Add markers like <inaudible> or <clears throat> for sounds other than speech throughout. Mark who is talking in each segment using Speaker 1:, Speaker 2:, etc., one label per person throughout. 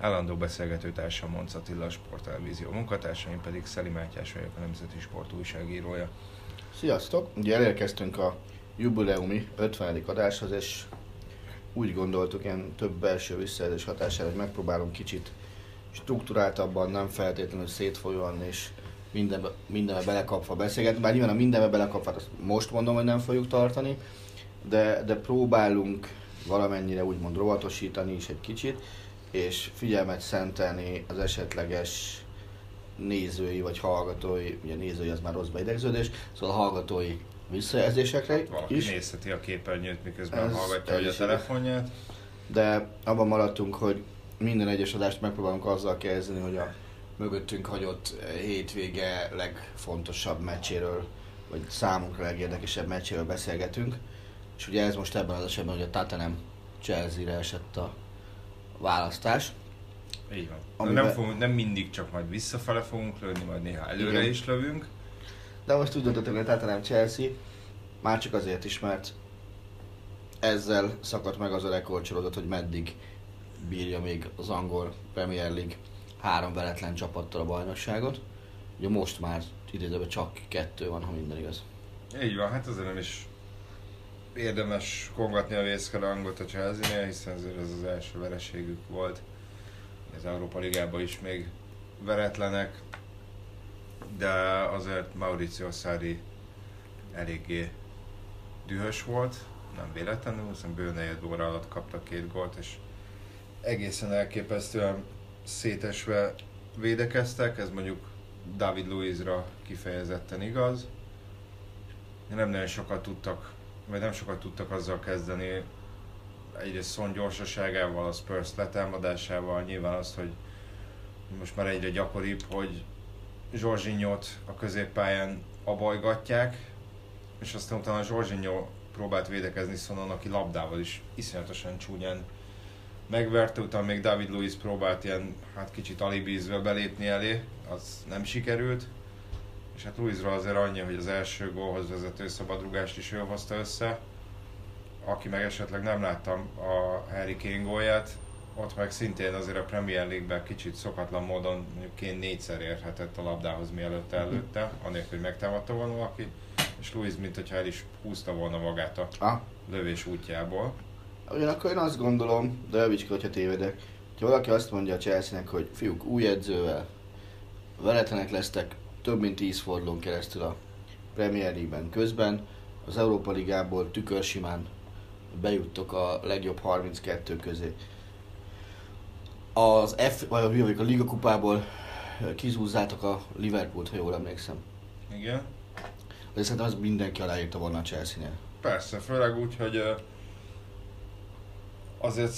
Speaker 1: Állandó beszélgető társam Monc Attila, Sporttelevízió munkatársa, én pedig Szeli Mátyás vagyok, a Nemzeti Sport újságírója.
Speaker 2: Sziasztok! Ugye elérkeztünk a jubileumi 50. adáshoz, és úgy gondoltuk ilyen több belső visszajelzés hatására, hogy megpróbálunk kicsit struktúráltabban, nem feltétlenül szétfolyóan és mindenbe, mindenbe belekapva beszélgetni. Bár nyilván a mindenbe belekapva, azt most mondom, hogy nem fogjuk tartani, de, de próbálunk valamennyire úgymond rovatosítani is egy kicsit, és figyelmet szentelni az esetleges nézői vagy hallgatói, ugye nézői az már rossz beidegződés, szóval hallgatói visszajelzésekre
Speaker 1: Valaki
Speaker 2: is.
Speaker 1: nézheti a képernyőt, miközben
Speaker 2: Ez
Speaker 1: hallgatja hogy a telefonját.
Speaker 2: de abban maradtunk, hogy minden egyes adást megpróbálunk azzal kezdeni, hogy a mögöttünk hagyott hétvége legfontosabb meccséről, vagy számunkra legérdekesebb meccséről beszélgetünk. És ugye ez most ebben az esetben, hogy a Tottenham Chelsea-re esett a választás.
Speaker 1: Így van.
Speaker 2: Amiben-
Speaker 1: Nem, fogunk, nem mindig csak majd visszafele fogunk lőni, majd néha előre
Speaker 2: Igen.
Speaker 1: is lövünk.
Speaker 2: De most úgy döntöttünk, hogy a Tottenham Chelsea, már csak azért is, mert ezzel szakadt meg az a rekordsorozat, hogy meddig bírja még az angol Premier League három veretlen csapattal a bajnokságot. Ugye most már idézőben csak kettő van, ha minden igaz.
Speaker 1: Így van, hát azért nem is érdemes kongatni a vészkarangot a Chelsea-nél, hiszen azért ez az első vereségük volt. Az Európa Ligában is még veretlenek, de azért Mauricio Sarri eléggé dühös volt, nem véletlenül, hiszen bő negyed óra alatt kaptak két gólt, és egészen elképesztően szétesve védekeztek, ez mondjuk David Luizra kifejezetten igaz. Nem nagyon sokat tudtak, vagy nem sokat tudtak azzal kezdeni, egyrészt Son gyorsaságával, a Spurs letámadásával, nyilván az, hogy most már egyre gyakoribb, hogy Zsorzsinyót a középpályán abajgatják, és aztán utána Zsorzsinyó próbált védekezni Sonon, aki labdával is iszonyatosan csúnyán megverte, utána még David Luiz próbált ilyen, hát kicsit alibízve belépni elé, az nem sikerült. És hát Luizra azért annyi, hogy az első gólhoz vezető szabadrugást is ő hozta össze. Aki meg esetleg nem láttam a Harry Kane gólját, ott meg szintén azért a Premier League-ben kicsit szokatlan módon mondjuk Kane négyszer érhetett a labdához mielőtt előtte, anélkül, hogy megtámadta volna valaki, és Luiz, mint hogyha el is húzta volna magát a
Speaker 2: Ah,
Speaker 1: lövés útjából.
Speaker 2: ugyanakkor én azt gondolom, de javíts hogyha tévedek, hogyha valaki azt mondja a Chelsea-nek, hogy fiúk, új edzővel, veretlenek lesztek több mint 10 fordulón keresztül a Premier League-ben közben, az Európa Ligából tükörsimán bejuttok a legjobb 32 közé. Az F, vagy a, vagy a Liga kupából kizúzzátok a Liverpoolt, ha jól emlékszem.
Speaker 1: Igen.
Speaker 2: De szerintem az mindenki aláírta volna a Chelsea-nél.
Speaker 1: Persze, főleg úgy, hogy azért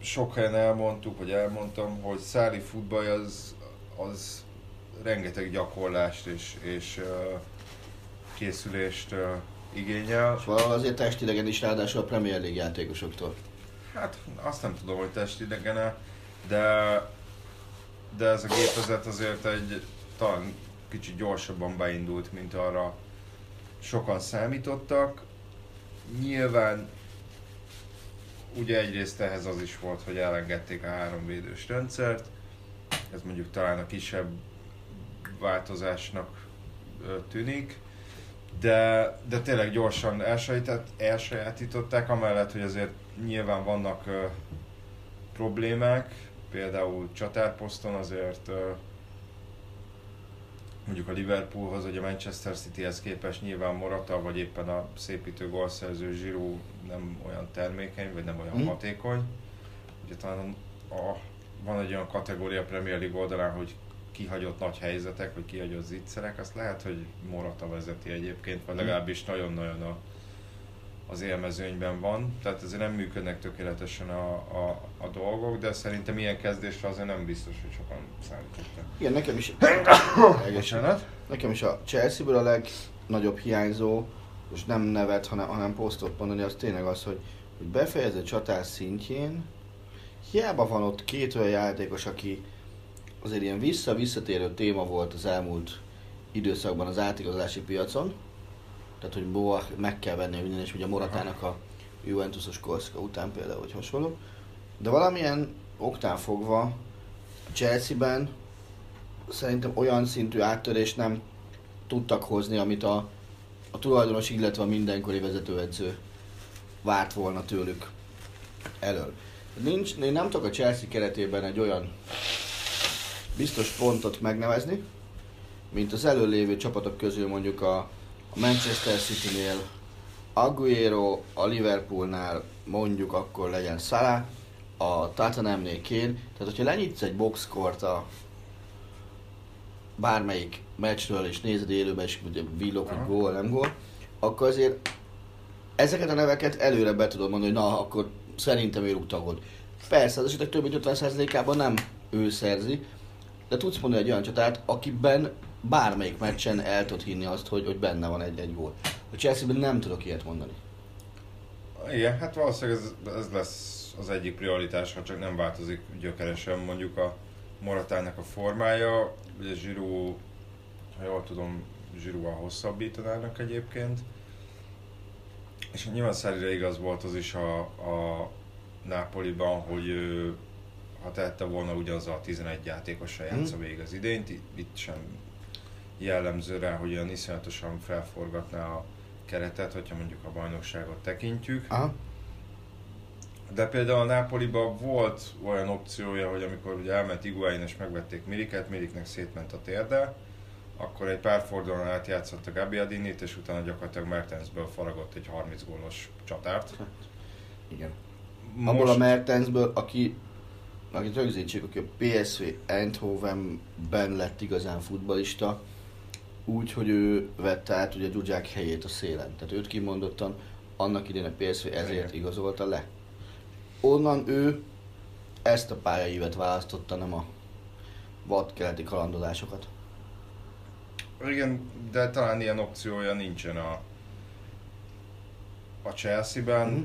Speaker 1: sok helyen elmondtuk, vagy elmondtam, hogy száli futball az, az rengeteg gyakorlást és, és készülést ö, igényel.
Speaker 2: Valahol azért testidegen is ráadásul a Premier League játékosoktól.
Speaker 1: Hát azt nem tudom, hogy testidegene, de, de ez a gépezet azért egy talán kicsit gyorsabban beindult, mint arra sokan számítottak. Nyilván ugye egyrészt ehhez az is volt, hogy elengedték a háromvédős rendszert, ez mondjuk talán a kisebb változásnak tűnik, de, de tényleg gyorsan elsajátították, elsajátították, amellett, hogy azért nyilván vannak problémák, például csatárposzton azért mondjuk a Liverpoolhoz, vagy a Manchester Cityhez képest nyilván Morata, vagy éppen a szépítő gólszerző Giroud nem olyan termékeny, vagy nem olyan
Speaker 2: Mhm.
Speaker 1: hatékony. Ugye talán a, van egy olyan kategória a Premier League oldalán, hogy kihagyott nagy helyzetek, vagy kihagyott zicserek, azt lehet, hogy Morata vezeti egyébként, vagy legalábbis nagyon-nagyon a, az élmezőnyben van, tehát ezért nem működnek tökéletesen a, a, a dolgok, de szerintem ilyen kezdésre azért nem biztos, hogy sokan számítottak.
Speaker 2: Igen, nekem is,
Speaker 1: Bocsánat?
Speaker 2: nekem is a Chelsea-ből a legnagyobb hiányzó, és nem nevet, hanem, hanem posztot mondani, az tényleg az, hogy, hogy befejező csatár szintjén hiába van ott két olyan játékos, aki azért ilyen vissza-visszatérő téma volt az elmúlt időszakban az átigazolási piacon, tehát hogy Boa meg kell venni minden, és ugye a Moratának a Juventusos korszaka után például, hogy hasonló. De valamilyen oktán fogva Chelsea-ben szerintem olyan szintű áttörést nem tudtak hozni, amit a, a tulajdonos, illetve a mindenkori vezetőedző várt volna tőlük elől. Nincs, én nem tudok a Chelsea keretében egy olyan biztos pontot megnevezni, mint az előlévő csapatok közül mondjuk a, a Manchester City-nél Aguero, a Liverpoolnál mondjuk akkor legyen Salah, a Tottenhamnél Kane, tehát hogyha lenyitsz egy boxkort a bármelyik meccsről és nézed élőben, és ugye villog, hogy gól, nem gól, akkor azért ezeket a neveket előre be tudod mondani, hogy na, akkor szerintem ő rúgta a gólt. Persze, az esetek több mint 50%-ában nem ő szerzi, de tudsz mondani egy olyan csatát, akiben bármelyik meccsen el tud hinni azt, hogy, hogy benne van egy-egy gól. A Chelsea-ben nem tudok ilyet mondani.
Speaker 1: Igen, hát valószínűleg ez, ez lesz az egyik prioritás, ha csak nem változik gyökeresen mondjuk a Moratának a formája. Ugye Giroud, ha jól tudom, Giroud-a hosszabbítanának egyébként. És nyilván szerire igaz volt az is a, a Napoliban, hogy ő, ha tehette volna ugyanaz a 11 játékossal játsza végig az idényt, itt, sem jellemző rá, hogy olyan iszonyatosan felforgatná a keretet, hogyha mondjuk a bajnokságot tekintjük.
Speaker 2: Aha.
Speaker 1: De például a Napoliban volt olyan opciója, hogy amikor ugye elment Iguain és megvették Miliket, Miliknek szétment a térde, akkor egy pár fordulón át játszott a Gabiadinit, és utána gyakorlatilag Mertensből faragott egy 30 gólos csatárt.
Speaker 2: Igen. Abból a Mertensből, aki, akit rögzítsük, aki a PSV Eindhovenben lett igazán futbalista, úgy, hogy ő vette át ugye Dzsuzsák helyét a szélen. Tehát őt kimondottan annak idén a PSV ezért igazolta le. Onnan ő ezt a pályaívet választotta, nem a vad keleti kalandozásokat.
Speaker 1: Igen, de talán ilyen opciója nincsen a, a Chelsea-ben.
Speaker 2: Mhm.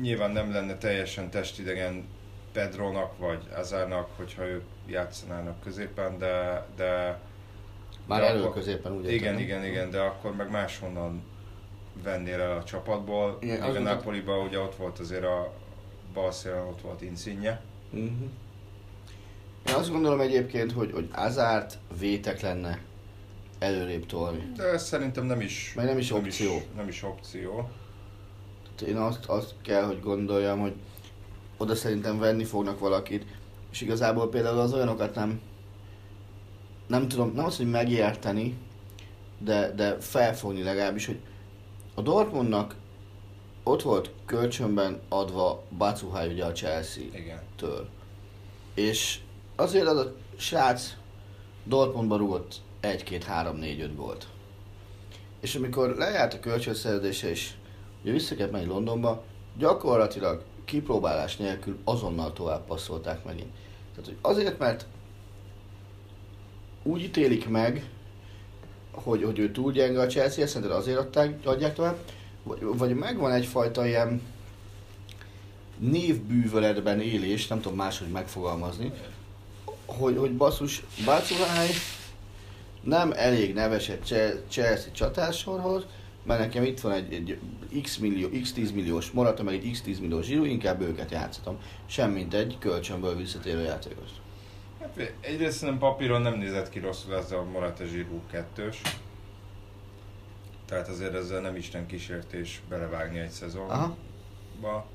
Speaker 1: Nyilván nem lenne teljesen testidegen Pedronak vagy Azárnak, hogyha ők játszanának középen, de, de
Speaker 2: Már
Speaker 1: De
Speaker 2: elő
Speaker 1: akkor-
Speaker 2: középen úgy
Speaker 1: igen,
Speaker 2: értem, nem?
Speaker 1: igen, igen, de akkor meg máshonnan vennél el a csapatból.
Speaker 2: Igen, az
Speaker 1: a
Speaker 2: mutat-
Speaker 1: Napoliban ugye ott volt azért a bal szélen, ott volt Insigne.
Speaker 2: Mhm. Én azt gondolom egyébként, hogy, hogy Azárt vétek lenne előrébb tolni.
Speaker 1: De ez szerintem nem is,
Speaker 2: Meg nem is opció.
Speaker 1: Is, nem is opció.
Speaker 2: Én azt, azt kell, hogy gondoljam, hogy oda szerintem venni fognak valakit, és igazából például az olyanokat nem, nem tudom, nem azt, hogy megérteni, de, de felfogni legalábbis, hogy a Dortmundnak ott volt kölcsönben adva Bacuhaj ugye a Chelsea-től. És azért az a srác Dortmundba rúgott 1-2-3-4-5 gólt. És amikor lejárt a kölcsönszerződése és ugye vissza kellett menni Londonba, gyakorlatilag kipróbálás nélkül azonnal tovább passzolták megint. Tehát, hogy azért, mert úgy ítélik meg, hogy, hogy ő túl gyenge a Chelsea, szerinted azért adták, adják tovább, vagy, vagy megvan egyfajta ilyen névbűvöletben élés, nem tudom máshogy megfogalmazni, hogy, hogy basszus, Báculáj nem elég neves egy Chel- Chelsea csatársorhoz, mert nekem itt van egy, egy x, millió, x 10 milliós Morata, meg egy x 10 milliós Zsirú, inkább őket játszhatom, semmint egy kölcsönből visszatérő játékos.
Speaker 1: Hát egyrészt szerintem papíron nem nézett ki rosszul ez a Morata Giroud kettős. Tehát azért ezzel nem Isten kísértés belevágni egy szezonba.
Speaker 2: Aha.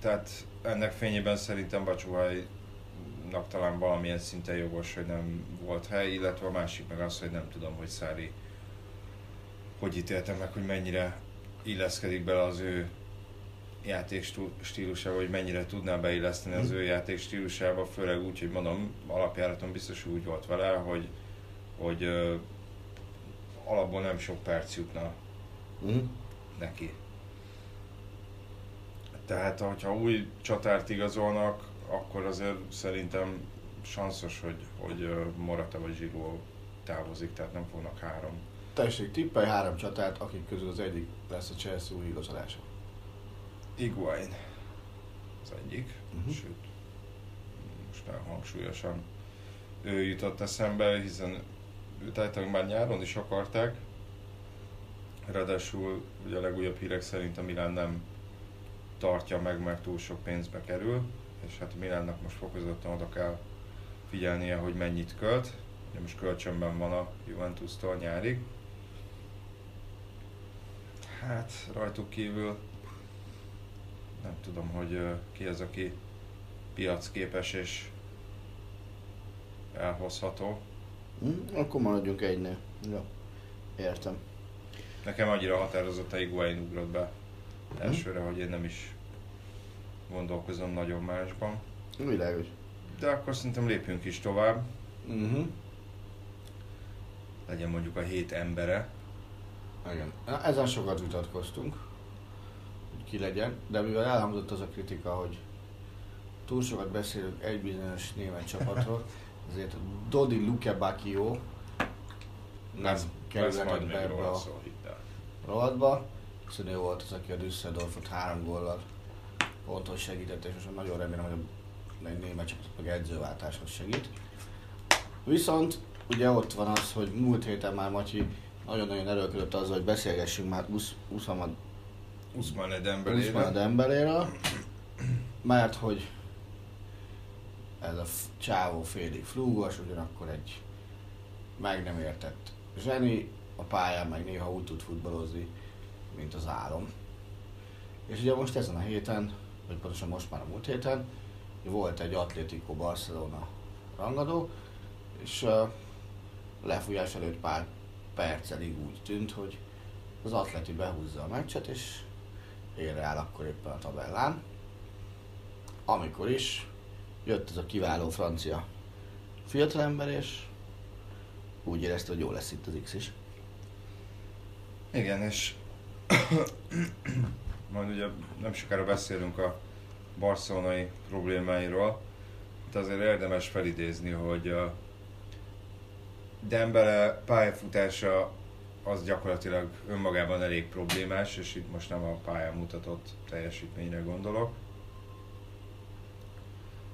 Speaker 1: Tehát ennek fényében szerintem Bacsuhajnak talán valamilyen szinten jogos, hogy nem volt hely, illetve a másik meg az, hogy nem tudom, hogy Szári hogy ítéltem meg, hogy mennyire illeszkedik bele az ő játék stílusába, hogy mennyire tudná beilleszteni az ő játék stílusába, főleg úgy, hogy mondom, alapjáraton biztos úgy volt vele, hogy, hogy ö, alapból nem sok perc jutna
Speaker 2: Mm.
Speaker 1: neki. Tehát, hogyha új csatárt igazolnak, akkor azért szerintem sanszos, hogy, hogy Morata vagy Zsigó távozik, tehát nem fognak három.
Speaker 2: Tessék, tippelj három csatát, akik közül az egyik lesz a Chelsea új igazolása.
Speaker 1: Iguain az egyik, uh-huh. sőt, most már hangsúlyosan ő jutott eszembe, hiszen őt általában már nyáron is akarták, ráadásul ugye a legújabb hírek szerint a Milán nem tartja meg, mert túl sok pénzbe kerül, és hát a Milánnak most fokozottan oda kell figyelnie, hogy mennyit költ. Ugye most kölcsönben van a Juventus-tól nyárig. Hát rajtuk kívül nem tudom, hogy ki az, aki piacképes és elhozható.
Speaker 2: Mm, akkor maradjunk egynél. Jó. Értem.
Speaker 1: Nekem annyira határozott a Higuain ugrott be elsőre, hogy én nem is gondolkozom nagyon másban.
Speaker 2: Világos.
Speaker 1: De akkor szerintem lépjünk is tovább.
Speaker 2: Mhm.
Speaker 1: Legyen mondjuk a hét embere.
Speaker 2: Igen. Na, ezen sokat vitatkoztunk, hogy ki legyen, de mivel elhangzott az a kritika, hogy túl sokat beszélünk egy bizonyos német csapatról, <laughs> ezért Dodi Lukebakio nem kerülhetett be ebbe a rovatba, hiszen ő volt az, aki a Düsseldorfot három góllal pontos segített, és most nagyon remélem, hogy a német csapat meg edzőváltáshoz segít. Viszont ugye ott van az, hogy múlt héten már Matyi nagyon-nagyon erőlködött azzal, hogy beszélgessünk már Uszamad
Speaker 1: Usman Dembélére.
Speaker 2: Mert hogy ez a csávó félig flúgos, ugyanakkor egy meg nem értett zseni, a pályán meg néha úgy tud futballozni, mint az álom. És ugye most ezen a héten, vagy pontosan most már a múlt héten, volt egy Atlético Barcelona rangadó, és uh, lefújás előtt pár percelig úgy tűnt, hogy az Atleti behúzza a meccset, és élre áll akkor éppen a tabellán. Amikor is jött ez a kiváló francia fiatalember, és úgy érezte, hogy jó lesz itt az X is.
Speaker 1: Igen, és <coughs> majd ugye nem sokára beszélünk a barcelonai problémáiról, de azért érdemes felidézni, hogy a Dembele pályafutása az gyakorlatilag önmagában elég problémás, és itt most nem a pályán mutatott teljesítményre gondolok.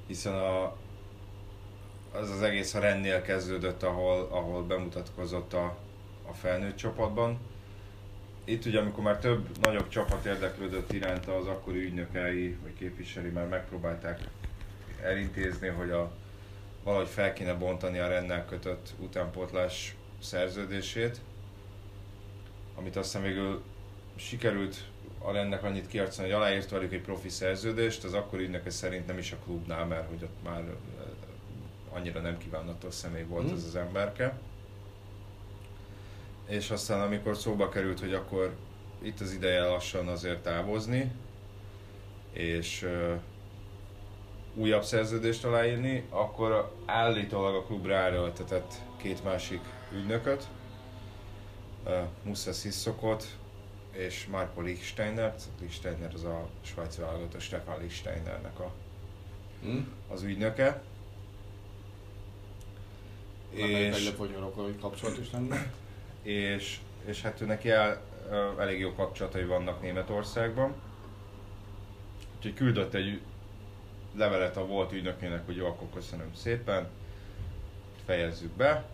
Speaker 1: Hiszen a, az az egész a Rennél kezdődött, ahol, ahol bemutatkozott a, a felnőtt csapatban. Itt ugye, amikor már több nagyobb csapat érdeklődött iránta, az akkori ügynökei vagy képviselői már megpróbálták elintézni, hogy a, valahogy fel kéne bontani a Rennel kötött utánpótlás szerződését, amit aztán végül sikerült a Rennek annyit kiarcolni, hogy aláírt velük egy profi szerződést, az akkori ügynöke szerint nem is a klubnál, mert hogy ott már eh, annyira nem kívánatos személy volt
Speaker 2: Mhm.
Speaker 1: ez az emberke. És aztán amikor szóba került, hogy akkor itt az ideje lassan azért távozni, és uh, újabb szerződést aláírni, akkor állítólag a klub ráerőltetett két másik ügynököt, Musa Sissokot és Marco Lichsteinert. Lichsteiner az a svájci válogatott Stefan Lichsteinernek a,
Speaker 2: Hm?
Speaker 1: az ügynöke.
Speaker 2: És...
Speaker 1: És,
Speaker 2: hogy kapcsolat is lenne. <clears throat>
Speaker 1: és, és hát ő neki el, elég jó kapcsolatai vannak Németországban. Úgyhogy küldött egy levelet a volt ügynökének, hogy jó, akkor köszönöm szépen, fejezzük be.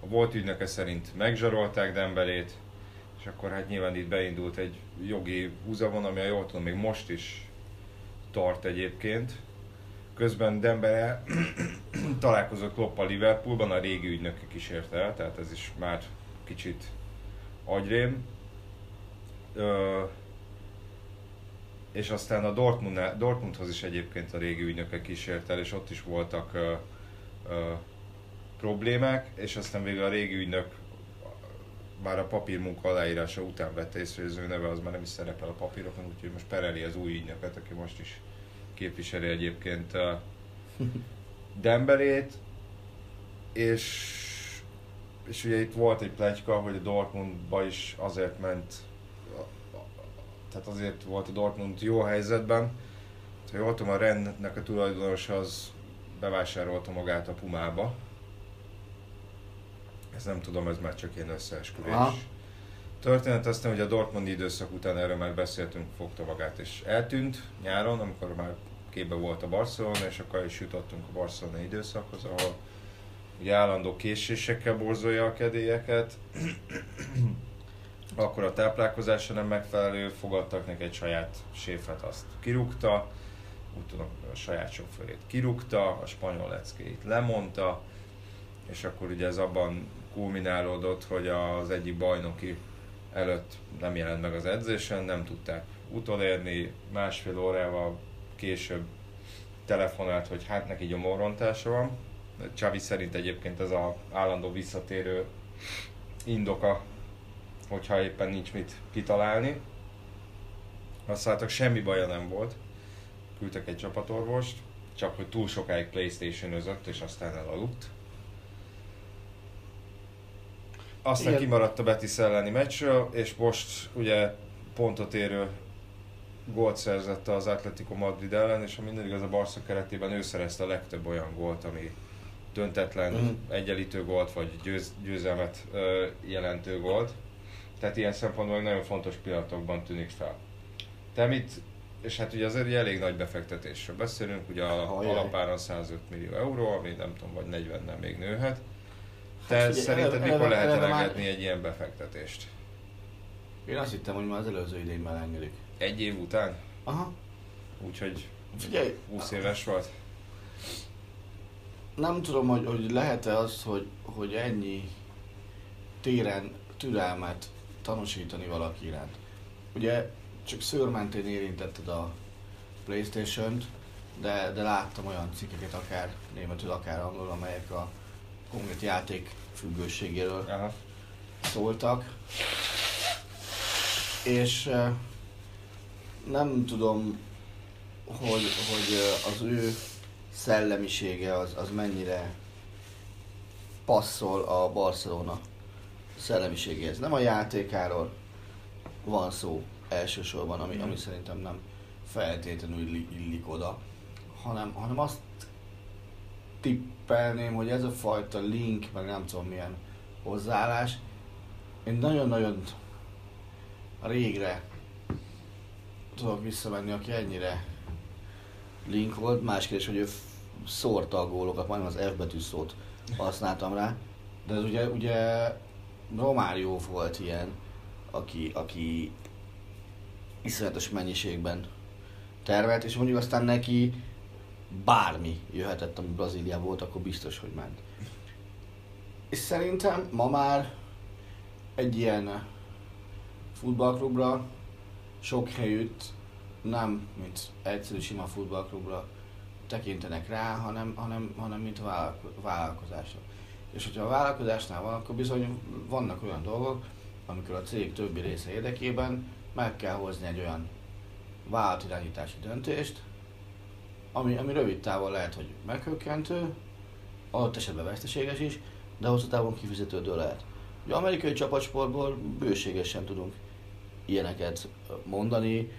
Speaker 1: A volt ügynöke szerint megzsarolták Dembelét, és akkor hát nyilván itt beindult egy jogi húzavon, ami a jól tudom, még most is tart egyébként. Közben Dembele <clears throat> találkozott Klopp a Liverpoolban, a régi ügynöke kísérte el, tehát ez is már kicsit agyrém. Ö, és aztán a Dortmund, Dortmundhoz is egyébként a régi ügynöke kísért el, és ott is voltak ö, ö, problémák, és aztán végül a régi ügynök már a papírmunka aláírása után vette észre, hogy az ő neve az már nem is szerepel a papírokon, úgyhogy most pereli az új ügynöket, aki most is képviseli egyébként a <laughs> Dembelét, és, és ugye itt volt egy pletyka, hogy a Dortmundba is azért ment, tehát azért volt a Dortmund jó helyzetben, ha jól tudom, a Rennek a tulajdonos az bevásárolta magát a Pumába, ez nem tudom, ez már csak ilyen összeesküvés.
Speaker 2: Aha.
Speaker 1: Történet aztán, hogy a Dortmundi időszak után erről már beszéltünk, fogta magát és eltűnt nyáron, amikor már képbe volt a Barcelona, és akkor is jutottunk a Barcelona időszakhoz, ahol ugye állandó késésekkel borzolja a kedélyeket, akkor a táplálkozása nem megfelelő, fogadtak neki egy saját séfet, azt kirúgta, úgy tudom, a saját sofőrét kirúgta, a spanyol leckéit lemondta, és akkor ugye ez abban kulminálódott, hogy az egyik bajnoki előtt nem jelent meg az edzésen, nem tudták utolérni, másfél órával később telefonált, hogy hát neki gyomorrontása van. Csavi szerint egyébként ez az állandó visszatérő indoka, hogyha éppen nincs mit kitalálni. Azt láttak, semmi baja nem volt. Küldtek egy csapatorvost, csak hogy túl sokáig playstation özött és aztán elaludt. Aztán
Speaker 2: Igen.
Speaker 1: kimaradt a Betis elleni meccsről, és most ugye pontot érő gólt szerzett az Atletico Madrid ellen, és ha minden igaz a Barca keretében ő szerezte a legtöbb olyan gólt, ami döntetlen,
Speaker 2: Mhm.
Speaker 1: egyenlítő gólt, vagy győz, győzelmet ö, jelentő gólt. Tehát ilyen szempontból nagyon fontos pillanatokban tűnik fel. Te mit, és hát ugye azért egy elég nagy befektetésről beszélünk, ugye a
Speaker 2: Ajaj.
Speaker 1: alapáron 105 millió euró, ami nem tudom, vagy 40 még nőhet. Te
Speaker 2: Hát
Speaker 1: szerinted
Speaker 2: eleve-
Speaker 1: mikor
Speaker 2: eleve-
Speaker 1: lehet
Speaker 2: már-
Speaker 1: elengedni egy ilyen befektetést?
Speaker 2: Én azt hittem, hogy már az előző idényben engedik.
Speaker 1: Egy év után?
Speaker 2: Aha.
Speaker 1: Úgyhogy
Speaker 2: Figyelj,
Speaker 1: 20 éves volt?
Speaker 2: nem tudom, hogy, hogy lehet-e az, hogy, hogy ennyi téren türelmet tanúsítani valaki iránt. Ugye csak szőrmentén érintetted a Playstation-t, de, de láttam olyan cikkeket, akár németül, akár angol, amelyek a konkrét játék függőségéről
Speaker 1: Aha.
Speaker 2: szóltak. És nem tudom, hogy, hogy az ő szellemisége az, az mennyire passzol a Barcelona szellemiségéhez. Nem a játékáról van szó elsősorban, ami, ami szerintem nem feltétlenül illi- illik oda, hanem, hanem azt tippelném, hogy ez a fajta link, meg nem tudom milyen hozzáállás, én nagyon-nagyon régre tudok visszamenni, aki ennyire link volt. Más kérdés, hogy ő szórta a gólokat, majdnem az F betű szót használtam rá. De ez ugye, ugye Romárió volt ilyen, aki, aki iszonyatos mennyiségben tervelt, és mondjuk aztán neki bármi jöhetett, ami Brazília volt, akkor biztos, hogy ment. És szerintem ma már egy ilyen futballklubra sok helyütt nem, mint egyszerű sima futballklubra tekintenek rá, hanem, hanem, hanem mint vállalko- vállalkozásra. És hogyha a vállalkozásnál van, akkor bizony vannak olyan dolgok, amikor a cég többi része érdekében meg kell hozni egy olyan vállalatirányítási döntést, ami, ami rövid távon lehet, hogy meghökkentő, adott esetben veszteséges is, de hosszú távon kifizetődő lehet. Ugye amerikai csapatsportból bőségesen tudunk ilyeneket mondani,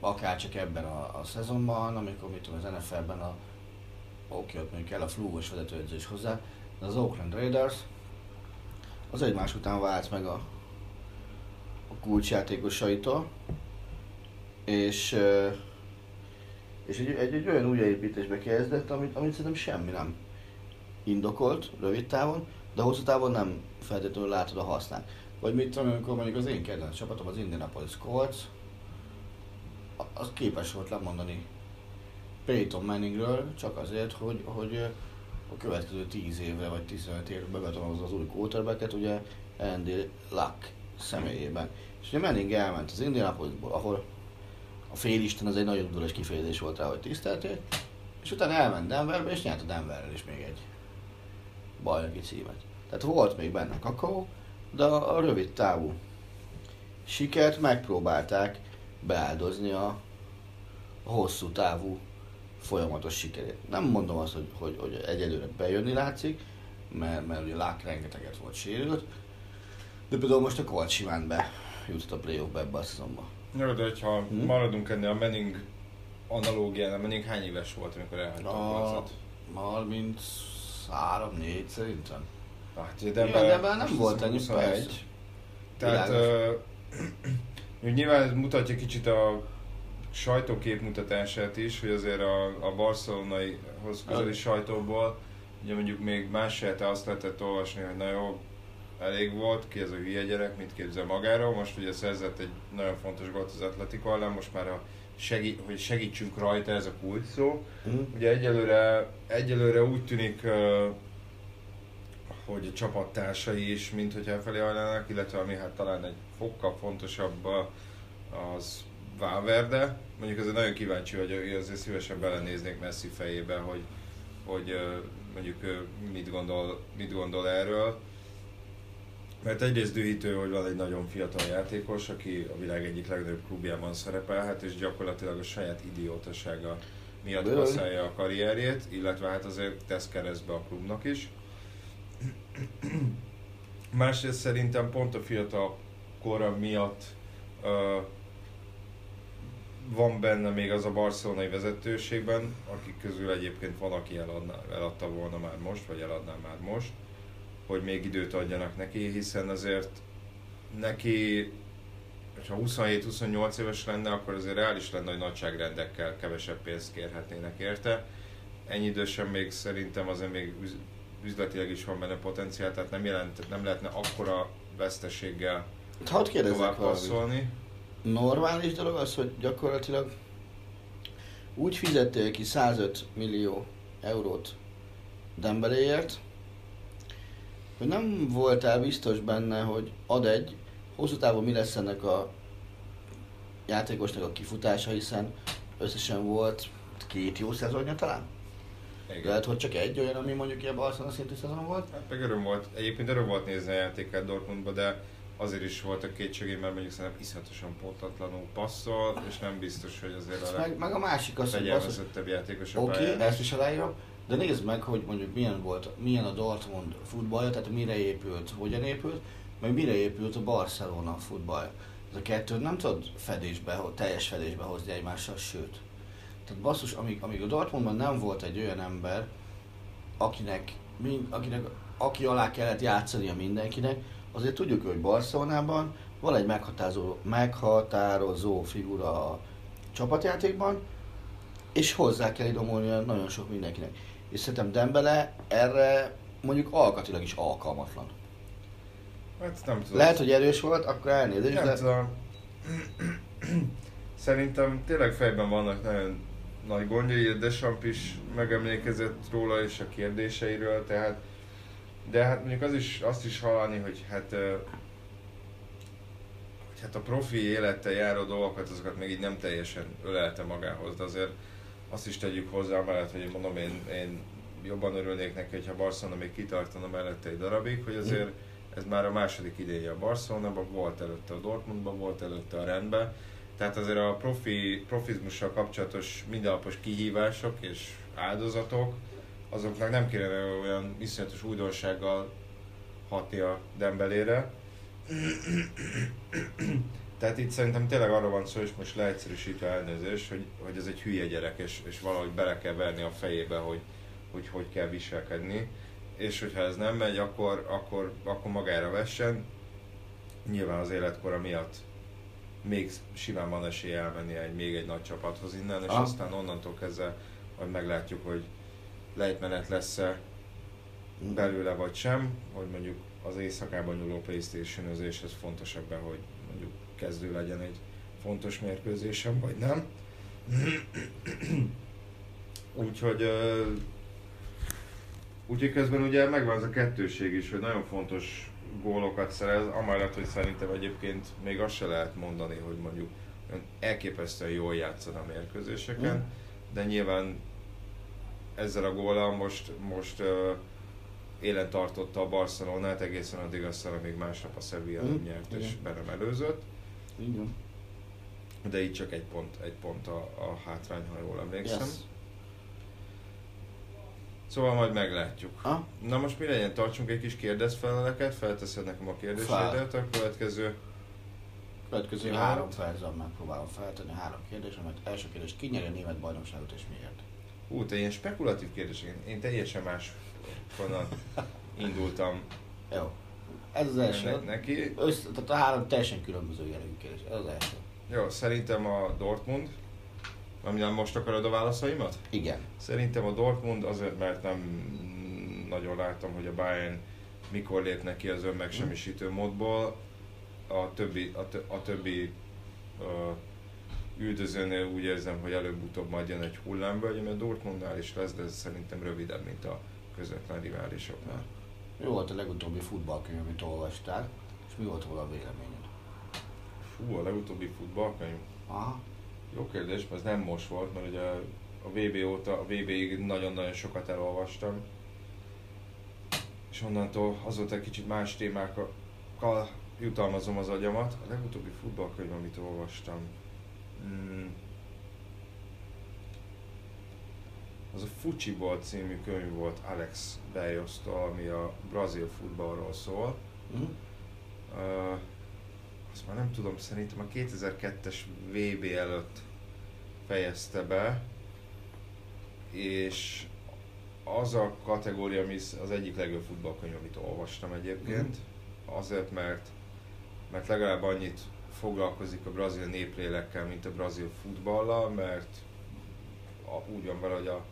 Speaker 2: akár csak ebben a, a szezonban, amikor mit tudom, az NFL-ben a oké, ott mondjuk el a flúgos vezetőedzés hozzá, az Oakland Raiders az egymás után vált meg a, a kulcsjátékosaitól, és, ö, és egy, egy, egy olyan újjáépítésbe kezdett, amit, amit szerintem semmi nem indokolt rövid távon, de hosszú távon nem feltétlenül látod a hasznát. Vagy mit tudom, amikor mondjuk az én kedvenc csapatom, az Indianapolis Colts, az képes volt lemondani Peyton Manningről, csak azért, hogy, hogy ö, a következő 10 évre vagy 15 évre bebetonozza az új quarterbacket, ugye Andy Luck személyében. És ugye Manning elment az Indianapolisból, ahol, a félisten az egy nagyon udvaros kifejezés volt rá, hogy tisztelték, és utána elment Denverbe, és nyert a Denverrel is még egy bajnoki címet. Tehát volt még benne kakaó, de a, rövid távú sikert megpróbálták beáldozni a hosszú távú folyamatos sikerét. Nem mondom azt, hogy, hogy, hogy egyelőre bejönni látszik, mert, mert ugye Lák rengeteget volt sérült, de például most a Kovacs simán be jutott a playoffba ebbe a szezonba.
Speaker 1: Jó, de ha
Speaker 2: Hm?
Speaker 1: maradunk ennél a Menning analógiánál, Menning hány éves volt, amikor elhagyta a
Speaker 2: A
Speaker 1: placot?
Speaker 2: 33-4 szerintem.
Speaker 1: Hát,
Speaker 2: Igen,
Speaker 1: Denver,
Speaker 2: de már nem volt ennyi,
Speaker 1: 21.
Speaker 2: persze.
Speaker 1: Tehát úgy <clears throat> nyilván ez mutatja kicsit a sajtókép mutatását is, hogy azért a, a barcelonaihoz közeli sajtóból, ugye mondjuk még más hete azt lehetett olvasni, hogy na jó, elég volt, ki ez a hülye gyerek, mit képzel magáról, most ugye szerzett egy nagyon fontos gólt az Atletico ellen, most már a segí- hogy segítsünk rajta, ez a kulcs szó.
Speaker 2: Mhm.
Speaker 1: Ugye egyelőre, egyelőre úgy tűnik, hogy a csapattársai is, mint hogy elfelé hajlanak, illetve ami hát talán egy fokkal fontosabb az Valverde. Mondjuk azért nagyon kíváncsi vagyok, hogy azért szívesen belenéznék Messi fejébe, hogy, hogy mondjuk mit gondol, mit gondol erről. Mert egyrészt dühítő, hogy van egy nagyon fiatal játékos, aki a világ egyik legnagyobb klubjában szerepelhet, és gyakorlatilag a saját idiótasága miatt használja a karrierjét, illetve hát azért tesz keresztbe a klubnak is. Másrészt szerintem pont a fiatal kora miatt ö, van benne még az a barcelonai vezetőségben, akik közül egyébként van, aki eladná, eladta volna már most, vagy eladná már most, hogy még időt adjanak neki, hiszen azért neki, ha 27-28 éves lenne, akkor azért reális lenne, hogy nagyságrendekkel kevesebb pénzt kérhetnének érte. Ennyi idősen még szerintem azért még üz- üzletileg is van benne potenciál, tehát nem, jelent, nem lehetne akkora veszteséggel
Speaker 2: Hadd kérdezzek
Speaker 1: tovább
Speaker 2: valamit. Normális dolog az, hogy gyakorlatilag úgy fizettél ki 105 millió eurót Dembeleért, hogy nem voltál biztos benne, hogy ad egy, hosszú távon mi lesz ennek a játékosnak a kifutása, hiszen összesen volt két jó szezonja talán.
Speaker 1: Igen.
Speaker 2: Lehet, hogy csak egy olyan, ami mondjuk ilyen Barcelona szintű szezon volt.
Speaker 1: Hát meg öröm volt, egyébként öröm volt nézni a játékát Dortmundba, de azért is voltak kétségei, mert mondjuk szerintem iszonyatosan pontatlanul passzol, és nem biztos, hogy azért a
Speaker 2: Meg, meg a másik az, hogy
Speaker 1: legfegyelmezettebb játékos a
Speaker 2: Oké,
Speaker 1: pályán.
Speaker 2: okay, ezt is aláírom, de nézd meg, hogy mondjuk milyen volt, milyen a Dortmund futballja, tehát mire épült, hogyan épült, meg mire épült a Barcelona futball. Ez a kettőt nem tudod fedésbe, teljes fedésbe hozni egymással, sőt. Tehát basszus, amíg, amíg a Dortmundban nem volt egy olyan ember, akinek, mind, akinek, aki alá kellett játszania mindenkinek, azért tudjuk, hogy Barcelonában van egy meghatározó, meghatározó figura a csapatjátékban, és hozzá kell idomulnia nagyon sok mindenkinek. És szerintem Dembele erre mondjuk alkatilag is alkalmatlan.
Speaker 1: Hát nem tudom.
Speaker 2: Lehet, hogy erős volt, akkor elnézést,
Speaker 1: nem
Speaker 2: de
Speaker 1: tudom. <clears throat> Szerintem tényleg fejben vannak nagyon nagy gondjai, Desamp is megemlékezett róla és a kérdéseiről, tehát de hát mondjuk az is, azt is hallani, hogy hát hogy hát a profi élettel járó dolgokat, azokat még így nem teljesen ölelte magához, de azért azt is tegyük hozzá, mellett, hogy mondom, én, én jobban örülnék neki, hogyha Barcelona még kitartana mellette egy darabig, hogy azért ez már a második idéje a Barcelonában, volt előtte a Dortmundban, volt előtte a rendben, tehát azért a profi, profizmussal kapcsolatos mindennapos kihívások és áldozatok, azoknak nem kéne olyan iszonyatos újdonsággal hatni a Dembelére. Tehát itt szerintem tényleg arra van szó, és most leegyszerűsítve elnézés, hogy, hogy ez egy hülye gyerek, és, és valahogy bele kell verni a fejébe, hogy hogy, hogy kell viselkedni. És hogyha ez nem megy, akkor, akkor, akkor magára vessen. Nyilván az életkora miatt még simán van esélye elmenni egy, még egy nagy csapathoz innen, és
Speaker 2: Aha.
Speaker 1: aztán onnantól kezdve majd meglátjuk, hogy lejtmenet lesz-e belőle vagy sem, hogy mondjuk az éjszakában nyúló playstation ez fontos ebben, hogy mondjuk kezdő legyen egy fontos mérkőzésem, vagy nem. <clears throat> Úgyhogy Úgyhogy közben ugye megvan az a kettőség is, hogy nagyon fontos gólokat szerez, amellett, hogy szerintem egyébként még azt se lehet mondani, hogy mondjuk elképesztően jól játszana a mérkőzéseken, mm. de nyilván ezzel a góllal most, most uh, élen tartotta a Barcelonát egészen addig aztán, amíg másnap a Sevilla mm. nyert és be nem előzött.
Speaker 2: Igen.
Speaker 1: De így csak egy pont, egy pont a, a hátrány, ha jól emlékszem. Yes. Szóval majd meglátjuk. Ha? Na most mi legyen? Tartsunk egy kis kérdezfeleleket, felteszed nekem a kérdéseidet, a következő...
Speaker 2: Következő három percben megpróbálom feltenni három kérdést, amit első kérdés, ki nyeri a német bajnokságot és miért?
Speaker 1: Ú, te ilyen spekulatív kérdés, én, teljesen más honnan indultam.
Speaker 2: Jó. Ez az első. Ne, neki. Össze, tehát a három teljesen különböző jellegű kérdés. Ez az első.
Speaker 1: Jó, szerintem a Dortmund. Amivel most akarod a válaszaimat?
Speaker 2: Igen.
Speaker 1: Szerintem a Dortmund azért, mert nem nagyon láttam, hogy a Bayern mikor lép neki az önmegsemmisítő módból. A többi, a, tö, a többi uh, üldözőnél úgy érzem, hogy előbb-utóbb majd jön egy hullámvölgy, ami a Dortmundnál is lesz, de ez szerintem rövidebb, mint a közvetlen riválisoknál.
Speaker 2: Mi volt a legutóbbi futballkönyv, amit olvastál, és mi volt volna a véleményed?
Speaker 1: Fú, a legutóbbi futballkönyv?
Speaker 2: Aha.
Speaker 1: Jó kérdés, mert ez nem most volt, mert ugye a VB óta, a VB-ig nagyon-nagyon sokat elolvastam. És onnantól azóta egy kicsit más témákkal jutalmazom az agyamat. A legutóbbi futballkönyv, amit olvastam, az a Fucsiból című könyv volt Alex Bejosztól, ami a brazil futballról szól. Mm. Uh, azt már nem tudom, szerintem a 2002-es VB előtt fejezte be, és az a kategória, ami az egyik legjobb futballkönyv, amit olvastam egyébként, mm. azért, mert, mert legalább annyit foglalkozik a brazil néplélekkel, mint a brazil futballal, mert a, úgy van vele, hogy a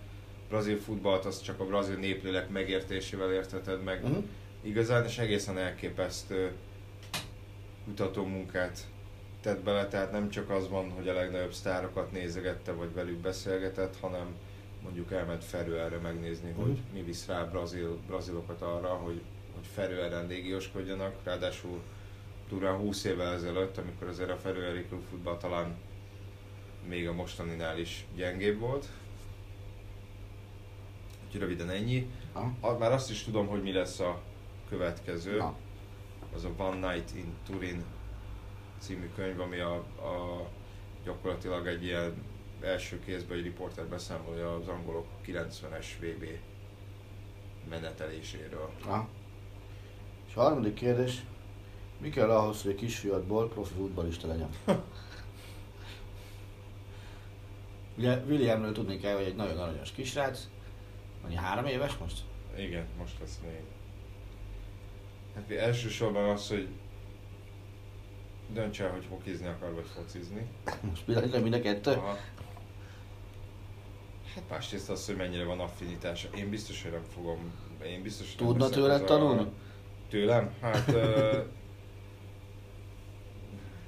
Speaker 1: brazil futballt az csak a brazil néplélek megértésével értheted meg uh-huh. igazán, és egészen elképesztő kutató munkát tett bele, tehát nem csak az van, hogy a legnagyobb sztárokat nézegette, vagy velük beszélgetett, hanem mondjuk elment Ferőerre megnézni, uh-huh. hogy mi visz rá brazil, brazilokat arra, hogy, hogy Ferőeren légióskodjanak, ráadásul durván 20 évvel ezelőtt, amikor azért a Ferőeri klubfutball talán még a mostaninál is gyengébb volt, Úgyhogy röviden ennyi. Ha. Már azt is tudom, hogy mi lesz a következő. Ha. Az a One Night in Turin című könyv, ami a, a gyakorlatilag egy ilyen első kézben egy riporter beszámolja az angolok 90-es VB meneteléséről. Ha.
Speaker 2: És a harmadik kérdés, mi kell ahhoz, hogy egy kisfiatból profi futballista legyen? <laughs> Ugye Williamről tudni kell, hogy egy nagyon aranyos kisrác, Annyi három éves most?
Speaker 1: Igen, most lesz még. Hát elsősorban az, hogy dönts el, hogy hokizni akar, vagy focizni. <laughs>
Speaker 2: Most pillanatban mind a kettő? Aha.
Speaker 1: Hát másrészt az, hogy mennyire van affinitása. Én biztos, hogy nem fogom... Én biztos, hogy
Speaker 2: Tudna tőled tanulni?
Speaker 1: Tőlem? Hát... <laughs>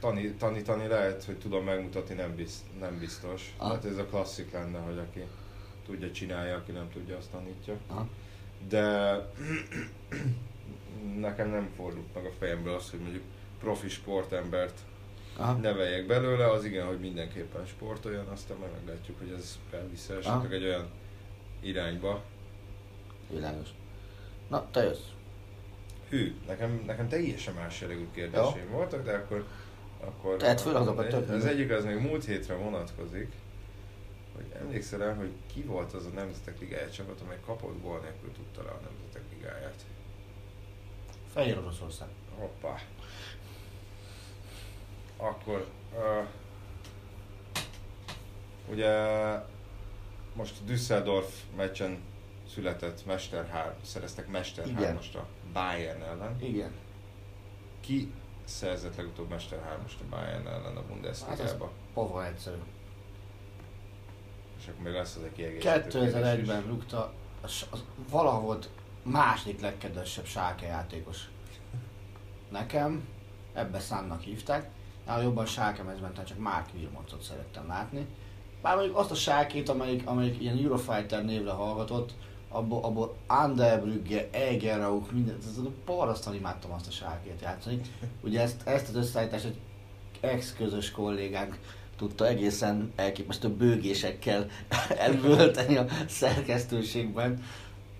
Speaker 1: tani, tanítani lehet, hogy tudom megmutatni, nem, bizt, nem biztos. Ah. Hát ez a klasszik lenne, hogy aki tudja, csinálja, aki nem tudja, azt tanítja. Aha. De <clears throat> nekem nem fordult meg a fejemből az, hogy mondjuk profi sportembert Aha. neveljek belőle, az igen, hogy mindenképpen sportoljon, aztán majd meglátjuk, hogy ez elvisz esetleg egy olyan irányba.
Speaker 2: Világos. Na, te jössz.
Speaker 1: Hű, nekem, nekem teljesen más jellegű kérdéseim voltak, de akkor... akkor
Speaker 2: Tehát föl azokat
Speaker 1: több. Az egyik az még múlt hétre vonatkozik hogy emlékszel el, hogy ki volt az a Nemzetek Ligája csapat, amely kapott gól nélkül tudta le a Nemzetek Ligáját?
Speaker 2: Fehér Oroszország.
Speaker 1: Hoppá. Akkor uh, ugye most Düsseldorf meccsen született Mester 3, szereztek Mester 3-ast a Bayern ellen.
Speaker 2: Igen.
Speaker 1: Ki szerzett legutóbb Mester 3-ast a Bayern ellen a Bundesliga-ba? Hát
Speaker 2: pova egyszerű
Speaker 1: és akkor még lesz az egy kiegészítő
Speaker 2: 2001-ben rúgta, az, az valaha volt második legkedvesebb sáke játékos. Nekem, ebbe szánnak hívták, nála jobban sákemezben, csak Mark Wilmotsot szerettem látni. Bár mondjuk azt a sákét, amelyik, amelyik ilyen Eurofighter névre hallgatott, abból, abból Anderbrügge, Egerauch, minden, ez parasztan imádtam azt a sákét játszani. Ugye ezt, ezt az összeállítást egy ex-közös kollégánk tudta egészen elképesztő bőgésekkel <laughs> elvölteni a szerkesztőségben.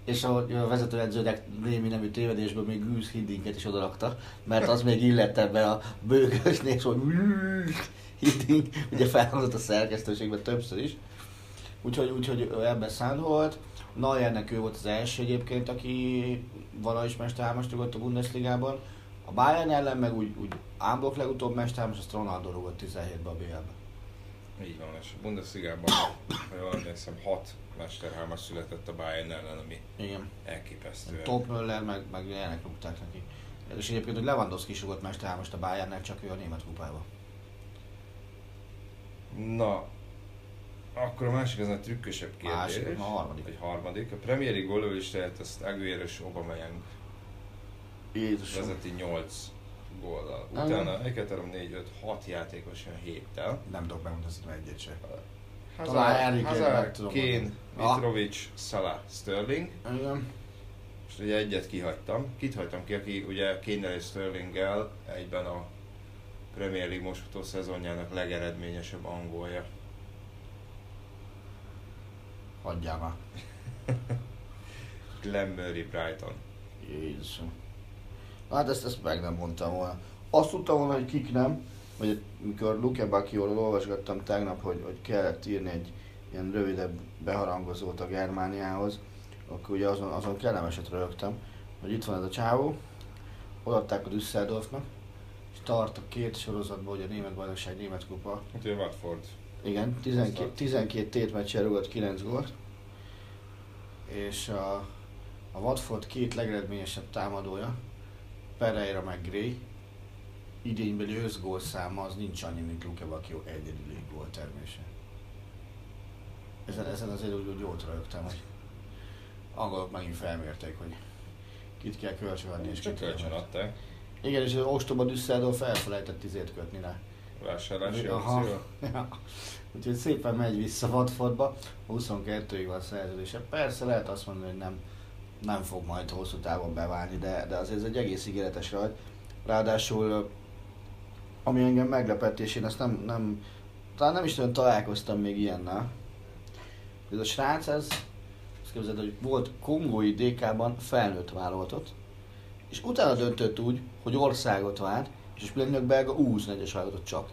Speaker 2: És ahogy a vezetőedzőnek némi nemű tévedésből még Goose Hiddinket is odarakta, mert az még illett ebbe a bőgősnél, hogy Hiddink, ugye felhozott a szerkesztőségben többször is. Úgyhogy, úgyhogy ebben szánt volt. Neuernek ő volt az első egyébként, aki valahogy is mesterhámast rúgott a Bundesligában. A Bayern ellen meg úgy, úgy ámblok legutóbb mesterhámos, azt Ronaldo rúgott 17-be a BL-be.
Speaker 1: Így van, és a Bundesligában, <coughs> ha jól emlékszem, hat mesterhámas született a Bayern ellen, ami
Speaker 2: Igen.
Speaker 1: elképesztő.
Speaker 2: Top Müller meg, meg ilyenek rúgták neki. És egyébként, hogy Lewandowski is rúgott mesterhámast a Bayernnek, csak ő a német kupába.
Speaker 1: Na, akkor a másik az a trükkösebb kérdés.
Speaker 2: Másik, a harmadik.
Speaker 1: Egy harmadik. A Premier League gólőlistáját azt Aguero és Aubameyang
Speaker 2: Jézusom.
Speaker 1: vezeti 8 góllal. Utána 1, 2, 3, 4, 5, 6 játékos jön 7-tel.
Speaker 2: Nem tudok megmondani egyet se.
Speaker 1: Hazard, Hazard Kane. Mitrovic, Salah, Sterling.
Speaker 2: Igen.
Speaker 1: És ugye egyet kihagytam. Kit hagytam ki, aki ugye kane és Sterlinggel egyben a Premier League most futó szezonjának legeredményesebb angolja.
Speaker 2: Hagyjál már.
Speaker 1: Glenn Murray Brighton.
Speaker 2: Jézusom. Hát ezt, ezt meg nem mondtam volna. Azt tudtam volna, hogy kik nem, vagy mikor Luke Bacchióról olvasgattam tegnap, hogy, hogy kellett írni egy ilyen rövidebb beharangozót a Germániához, akkor ugye azon, azon kellemeset rögtem, hogy itt van ez a csávó, odaadták a Düsseldorfnak, és tart a két sorozatban, hogy a német bajnokság, német kupa,
Speaker 1: Hát ugye Watford.
Speaker 2: Igen, 12, 12 tétmeccsen rúgott 9 gólt, és a, a Watford két legeredményesebb támadója, Pereira meg Gray, idénybeli összgól száma az nincs annyi, mint Luke Bacchio egyedüli gól termése. Ezen, ezen azért úgy, úgy jót rögtem, hogy angolok megint felmérték, hogy kit kell kölcsönadni és kit
Speaker 1: kölcsön
Speaker 2: kell.
Speaker 1: adták.
Speaker 2: Igen, és az ostoba Düsseldorf elfelejtett tizét kötni rá.
Speaker 1: Vásárlási
Speaker 2: Aha. Ja. Úgyhogy szépen megy vissza Watfordba, 22-ig van a szerződése. Persze lehet azt mondani, hogy nem, nem fog majd hosszú távon beválni, de, de azért ez egy egész ígéretes rajt. Ráadásul, ami engem meglepett, és én ezt nem, nem talán nem is nagyon találkoztam még ilyennel. Ez a srác, ez, azt képzeld, hogy volt kongói DK-ban felnőtt válogatott, és utána döntött úgy, hogy országot vált, és pillanatnyilag belga U21-es válogatott csak.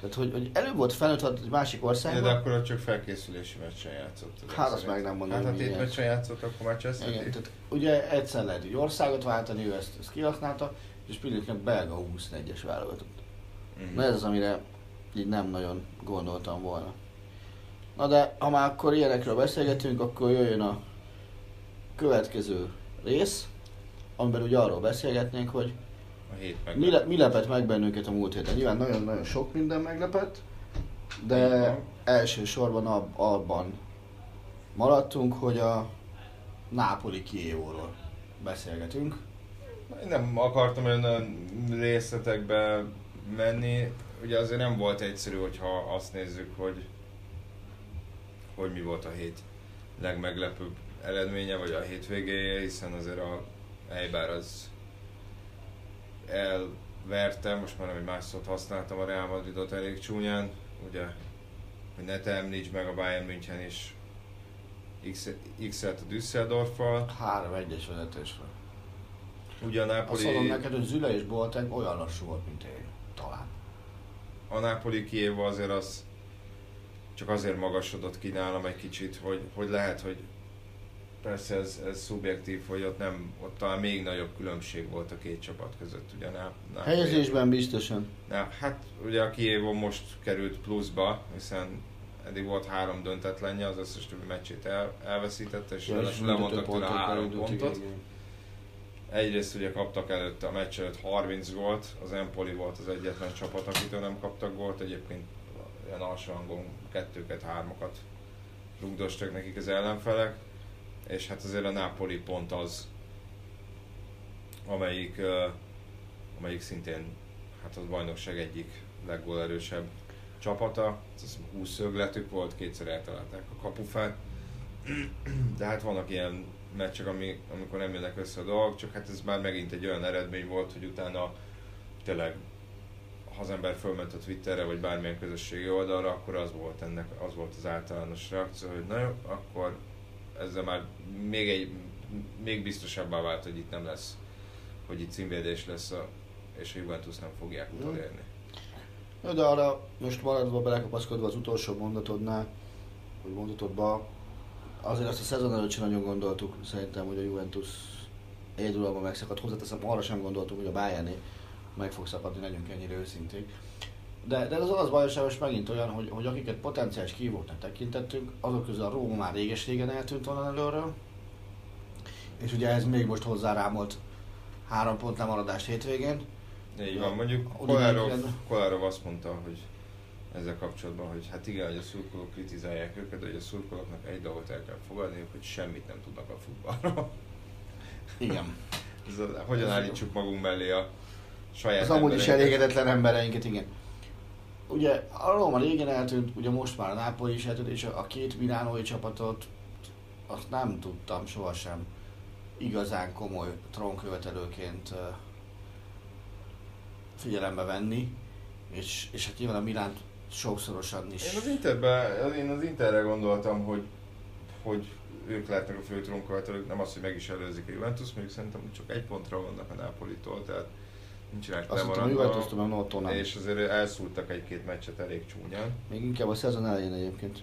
Speaker 2: Tehát, hogy, hogy előbb volt felnőtt egy másik országban,
Speaker 1: de akkor ott csak felkészülési meccsen játszott.
Speaker 2: Hát azt meg nem mondom,
Speaker 1: Hát ha tét meccsen játszott, akkor már
Speaker 2: Igen,
Speaker 1: Chester
Speaker 2: tehát ugye egyszer lehet egy országot váltani, ő ezt, ezt kihasználta, és pillanatnyilag belga 21-es válogatott.
Speaker 1: Mhm.
Speaker 2: Na ez az, amire így nem nagyon gondoltam volna. Na de ha már akkor ilyenekről beszélgetünk, akkor jöjjön a következő rész, amiben ugye arról beszélgetnénk, hogy
Speaker 1: A hét meg.
Speaker 2: mi, le, mi lepett meg bennünket a múlt héten. Nyilván nagyon-nagyon sok minden meglepett, de elsősorban ab, abban maradtunk, hogy a Nápoli Kievóról beszélgetünk.
Speaker 1: Én nem akartam olyan részletekbe menni. Ugye azért nem volt egyszerű, hogyha azt nézzük, hogy hogy mi volt a hét legmeglepőbb eredménye, vagy a hétvégéje, hiszen azért a Eibar az elverte, most már nem egy más szót használtam a Real Madridot elég csúnyán, ugye, hogy ne te említs meg a Bayern München is X-et a Düsseldorffal,
Speaker 2: Három egyes vezetésről.
Speaker 1: ugye a
Speaker 2: Azt mondom
Speaker 1: Napoli,
Speaker 2: neked, hogy Züle és Boateng olyan lassú volt, mint én. Talán.
Speaker 1: a Napoli Kiev azért az csak azért magasodott ki nálam egy kicsit, hogy, hogy lehet, hogy persze ez, ez szubjektív, hogy ott nem, ott talán még nagyobb különbség volt a két csapat között, ugye Náp, Napoli-
Speaker 2: Helyezésben biztosan.
Speaker 1: Na, hát ugye a Kievo most került pluszba, hiszen eddig volt három döntetlenje, az összes többi meccsét el, elveszítette, és
Speaker 2: Ja,
Speaker 1: lemondtak tőle három
Speaker 2: pontot igen.
Speaker 1: Egyrészt ugye kaptak előtte a meccs előtt 30 gólt, az Empoli volt az egyetlen csapat, akitől nem kaptak gólt, egyébként ilyen alsó hangon kettőket, hármakat rugdostak nekik az ellenfelek, és hát azért a Napoli pont az, amelyik, amelyik szintén hát az bajnokság egyik leggólerősebb csapata, az 20 szögletük volt, kétszer eltalálták a kapufát, <clears throat> de hát vannak ilyen meccsek, ami, amikor nem jönnek össze a dolgok, csak hát ez már megint egy olyan eredmény volt, hogy utána tényleg ha az ember fölment a Twitterre, vagy bármilyen közösségi oldalra, akkor az volt ennek, az volt az általános reakció, hogy na jó, akkor ezzel már még egy, még biztosabbá vált, hogy itt nem lesz, hogy itt címvédés lesz, a, és a Juventus nem fogják utolérni.
Speaker 2: Jó, de arra most maradva belekapaszkodva az utolsó mondatodnál, hogy mondatodba, azért azt a szezon előtt sem nagyon gondoltuk, szerintem, hogy a Juventus egyedülalban megszakad. Hozzáteszem, arra sem gondoltuk, hogy a bayern meg fog szakadni, legyünk ennyire őszinték. De, de az olasz bajnokság most megint olyan, hogy, hogy akiket potenciális kívóknak tekintettünk, azok közül a Róma már réges-régen eltűnt volna előről. És ugye ez még most hozzárámolt három pont lemaradást hétvégén.
Speaker 1: Így van, mondjuk
Speaker 2: igen.
Speaker 1: Kolarov azt mondta, hogy ezzel kapcsolatban, hogy hát igen, hogy a szurkolók kritizálják őket, de hogy a szurkolóknak egy dolgot el kell fogadniuk, hogy semmit nem tudnak a futballról.
Speaker 2: Igen. <laughs>
Speaker 1: Ez a, hogyan állítsuk magunk mellé a saját
Speaker 2: Az amúgy is elégedetlen embereinket, igen. Ugye a Roma régen eltűnt, ugye most már a Napoli is eltűnt, és a két milánói csapatot azt nem tudtam sohasem igazán komoly trónkövetelőként figyelembe venni, és, és hát nyilván a Milánt sokszorosan is.
Speaker 1: Én az Interbe, én az Interre gondoltam, hogy, hogy ők lehetnek a fő trónkolatorik, nem az, hogy meg is előzik a Juventus, még szerintem csak egy pontra vannak a Napolitól, tehát nincsenek
Speaker 2: Azt hittem a Juventus tudom,
Speaker 1: lemaradva,
Speaker 2: Noto nem.
Speaker 1: és azért elszúrtak egy-két meccset elég csúnyán,
Speaker 2: Még inkább a szezon elején egyébként.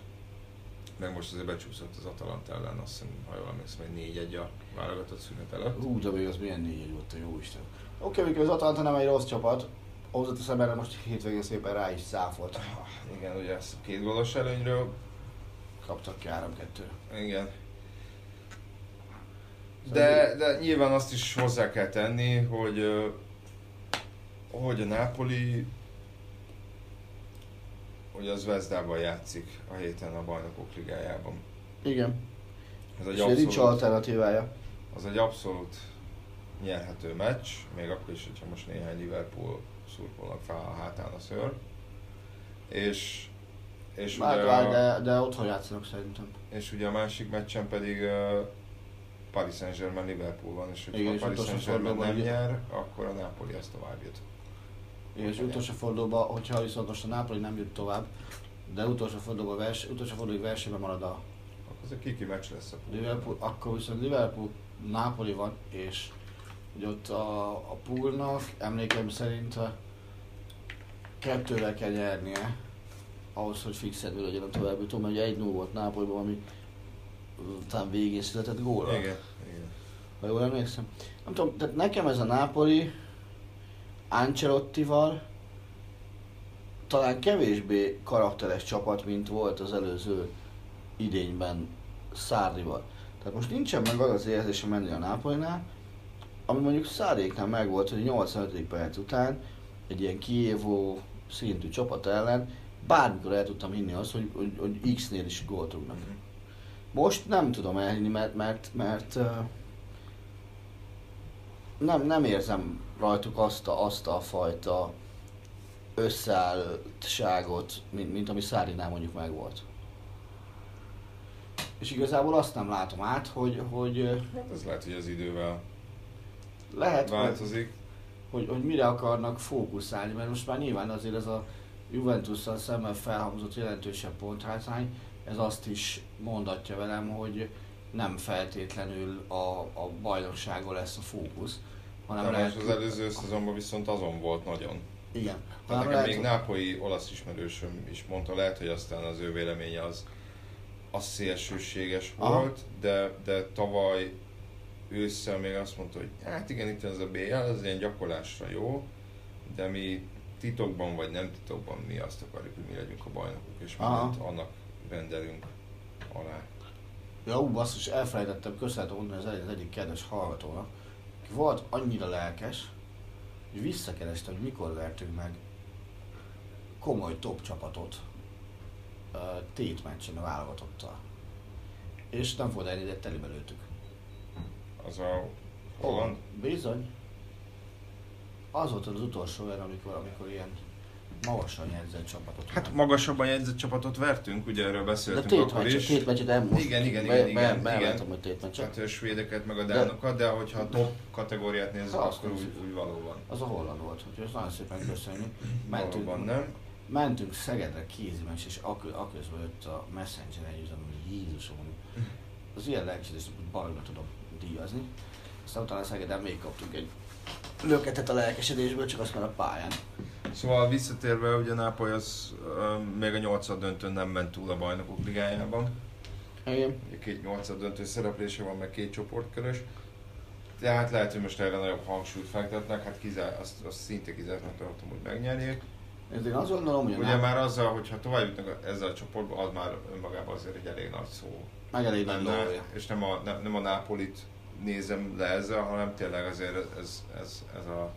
Speaker 1: meg most azért becsúszott az Atalanta ellen, azt hiszem, ha jól emlékszem, egy 4-1 a válogatott szünet előtt.
Speaker 2: Hú, de még az milyen négy volt, a jó Isten. Oké, okay, az Atalanta nem egy rossz csapat, hozzáteszem erre most hétvégén szépen rá is száfolt.
Speaker 1: Igen, ugye ezt a két gólos előnyről,
Speaker 2: Kaptak ki 3-2.
Speaker 1: igen. De, de nyilván azt is hozzá kell tenni, hogy, hogy a Napoli hogy az Vezdában játszik a héten a bajnokok ligájában.
Speaker 2: Igen.
Speaker 1: Ez egy
Speaker 2: És nincs alternatívája.
Speaker 1: az egy abszolút nyerhető meccs, még akkor is, hogyha most néhány Liverpool szurkolnak fel a hátán a szőr. És, és,
Speaker 2: Várj,
Speaker 1: ugye,
Speaker 2: várj,
Speaker 1: a,
Speaker 2: de, de otthon játszanak szerintem.
Speaker 1: és ugye a másik meccsen pedig uh, Paris Saint-Germain Liverpool van, és hogyha
Speaker 2: Igen,
Speaker 1: a Paris Saint-Germain nem nyer, akkor a Napoli ezt tovább jut.
Speaker 2: És utolsó fordulóban, hogyha viszont most a Napoli nem jut tovább, de utolsó fordulóban vers, utolsó fordulóig versenyben marad a
Speaker 1: Akkor ez egy kiki meccs lesz a
Speaker 2: Liverpool, akkor viszont Liverpool Napoli van, és ugye ott a, a poolnak emlékeim szerint a kettővel kell nyernie, ahhoz, hogy fixedő legyen a további jutó, mert ugye egy 0 volt Nápolyban, ami talán végén született góra.
Speaker 1: Igen, igen.
Speaker 2: Ha jól emlékszem. Nem tudom, tehát nekem ez a Napoli Ancelottival talán kevésbé karakteres csapat, mint volt az előző idényben Szárdival. Tehát most nincsen meg az az érzése menni a Nápolinál, ami mondjuk Száréknál megvolt, hogy 85. perc után egy ilyen kiévó szintű csapat ellen bármikor el tudtam hinni azt, hogy, hogy, hogy X-nél is gólt rúgnak. Most nem tudom elhinni, mert, mert, mert uh, nem, nem érzem rajtuk azt a, azt a fajta összeálltságot, mint, mint ami Szárinál mondjuk megvolt. És igazából azt nem látom át, hogy, hogy
Speaker 1: Hát ez lehet, hogy az idővel
Speaker 2: lehet, hogy,
Speaker 1: változik.
Speaker 2: hogy, hogy mire akarnak fókuszálni, mert most már nyilván azért ez a Juventus-szal szemben felhangzott jelentősebb ponthátrány, ez azt is mondatja velem, hogy nem feltétlenül a, a bajnokságon lesz a fókusz, hanem
Speaker 1: De
Speaker 2: lehet,
Speaker 1: az előző szezonban viszont azon volt nagyon.
Speaker 2: igen,
Speaker 1: Tehát nekem
Speaker 2: lehet,
Speaker 1: még nápolyi olasz ismerősöm is mondta, lehet, hogy aztán az ő véleménye az, az szélsőséges
Speaker 2: Aha.
Speaker 1: volt, de, de tavaly ősszel még azt mondta, hogy hát igen, itt ez a BL, ez ilyen gyakorlásra jó, de mi titokban vagy nem titokban mi azt akarjuk, hogy mi legyünk a bajnokok, és
Speaker 2: Aha.
Speaker 1: mindent annak rendelünk alá.
Speaker 2: Ja, ú, basszus, elfelejtettem köszönetet mondani az, egy- az egyik kedves hallgatónak, volt annyira lelkes, hogy visszakereste, hogy mikor vertünk meg komoly top csapatot ö, tétmeccsen a válogatottal. És nem volt elég, de telibe lőttük.
Speaker 1: Az a Holland,
Speaker 2: Bizony. Az volt az utolsó olyan, amikor, amikor ilyen magasan jegyzett csapatot.
Speaker 1: Hát magasabban jegyzett csapatot vertünk, ugye erről
Speaker 2: de
Speaker 1: beszéltünk
Speaker 2: tét
Speaker 1: akkor
Speaker 2: meccset,
Speaker 1: is.
Speaker 2: tét meccset nem most.
Speaker 1: Igen, igen,
Speaker 2: be,
Speaker 1: igen,
Speaker 2: be,
Speaker 1: igen, igen.
Speaker 2: hogy tét meccset.
Speaker 1: Hát a svédeket, meg a dánokat, de hogyha a top kategóriát nézzük,
Speaker 2: Ha, azt
Speaker 1: akkor úgy, úgy valóban.
Speaker 2: Az a holland volt, úgyhogy ezt nagyon szépen köszönjük. Mentünk,
Speaker 1: Valóban nem.
Speaker 2: mentünk Szegedre kézimeccs, és ak- akközben jött a Messenger egy üzem, hogy Jézusom, az ilyen lelkesedést hogy baromra tudom díjazni. Aztán utána Szegeden még kaptunk egy löketet a lelkesedésből, csak azt már a pályán.
Speaker 1: Szóval visszatérve, ugye Nápoly az uh, még a nyolcad döntőn nem ment túl a bajnokok ligájában.
Speaker 2: Igen.
Speaker 1: Két nyolcad döntő szereplése van, meg két csoportkörös. Tehát lehet, hogy most erre nagyobb hangsúlyt fektetnek, hát kizár, azt, azt szinte kizártnak tartom, hogy megnyerjék.
Speaker 2: Ez én azt gondolom, hogy
Speaker 1: Ugye
Speaker 2: Náp-
Speaker 1: már azzal, hogyha tovább jutnak ezzel a csoportba, az már önmagában azért egy elég nagy szó.
Speaker 2: meg elég nagy dolgja.
Speaker 1: És nem a, nem, nem a Nápolit nézem le ezzel, hanem tényleg azért ez, ez, ez a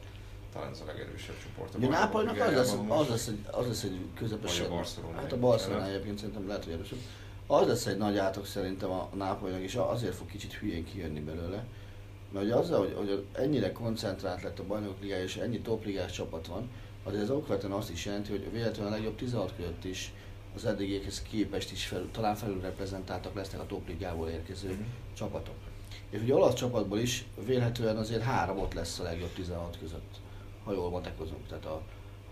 Speaker 1: talán ez a legerősebb csoport. a
Speaker 2: Nápolynak az lesz, az lesz, egy, az lesz egy közepesen...
Speaker 1: Vagy a Barcelona
Speaker 2: Hát a Barcelona egyébként szerintem lehet, hogy erősebb. Az lesz egy nagy átok szerintem a Nápolynak, és azért fog kicsit hülyén kijönni belőle. Mert ugye azzal, hogy, hogy ennyire koncentrált lett a bajnok ligája, és ennyi topligás csapat van, azért ez okvetően azt is jelenti, hogy véletlenül a legjobb 16 között is az eddigiekhez képest is felül, talán felülreprezentáltak lesznek a topligából érkező
Speaker 1: Mhm.
Speaker 2: csapatok. És ugye olasz csapatból is vélhetően azért három ott lesz a legjobb 16 között, ha jól matekozunk. Tehát a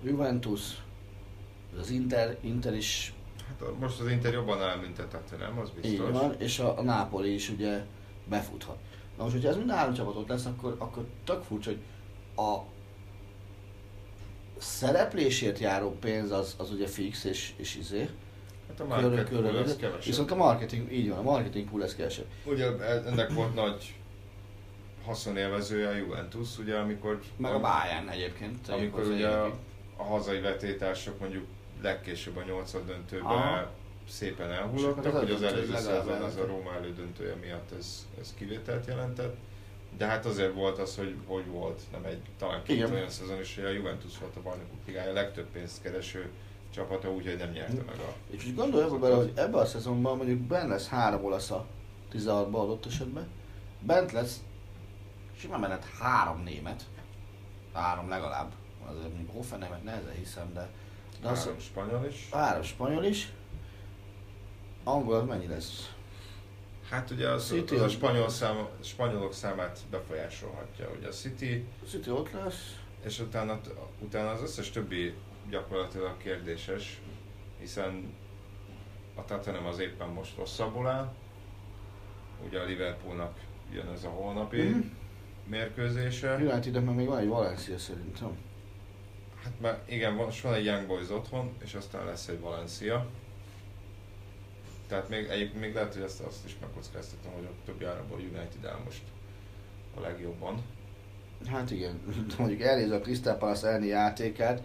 Speaker 2: Juventus, az Inter, Inter is
Speaker 1: Hát a- most az Inter jobban áll, mint a Tottenham, az biztos.
Speaker 2: így van, és a, a Napoli is ugye befuthat. Na most, hogyha ez mind három csapat ott lesz, akkor, akkor tök furcsa, hogy a szereplésért járó pénz az, az ugye fix és, és izé.
Speaker 1: Hát a
Speaker 2: körül-
Speaker 1: market
Speaker 2: körül-
Speaker 1: pool az kevesebb.
Speaker 2: Viszont a marketing, így van, a marketing pool lesz kevesebb.
Speaker 1: Ugye ennek volt nagy haszonélvezője a Juventus, ugye amikor...
Speaker 2: Meg a Bayern egyébként.
Speaker 1: Amikor ugye a, a hazai vetétársak mondjuk legkésőbb a nyolcad döntőben
Speaker 2: Aha.
Speaker 1: szépen elhullottak, hogy az előző szezon az a. Róma elődöntője miatt ez, ez kivételt jelentett. De hát azért volt az, hogy hogy volt, nem egy, talán két
Speaker 2: Igen.
Speaker 1: olyan szezon is, hogy a Juventus volt a bajnokok ligája legtöbb pénzt kereső csapata, úgyhogy nem nyerte meg a...
Speaker 2: És úgy gondolj abba bele, hogy ebben a szezonban mondjuk bent lesz három olasz a 16-ban adott esetben, bent lesz simán menet három német, három legalább, azért mondjuk Hoffenheimet nehezen hiszem, de, de
Speaker 1: Három spanyol is.
Speaker 2: három spanyol is, angol az mennyi lesz?
Speaker 1: Hát ugye az,
Speaker 2: City
Speaker 1: az a spanyol szám, spanyolok számát befolyásolhatja. Ugye a City,
Speaker 2: City ott lesz,
Speaker 1: és utána, utána az összes többi gyakorlatilag kérdéses, hiszen a Tottenham az éppen most rosszabbul áll. Ugye a Liverpoolnak jön ez a holnapi
Speaker 2: Mhm.
Speaker 1: mérkőzése.
Speaker 2: United-nek meg még van egy Valencia szerintem.
Speaker 1: Hát már igen, most van egy Young Boys otthon, és aztán lesz egy Valencia. Tehát még, egyébként még lehet, hogy ezt, azt is megkockáztatom, hogy a többi áramból United áll most a legjobban.
Speaker 2: Hát igen, <laughs> mondjuk elnézve a Crystal Palace elni játékát,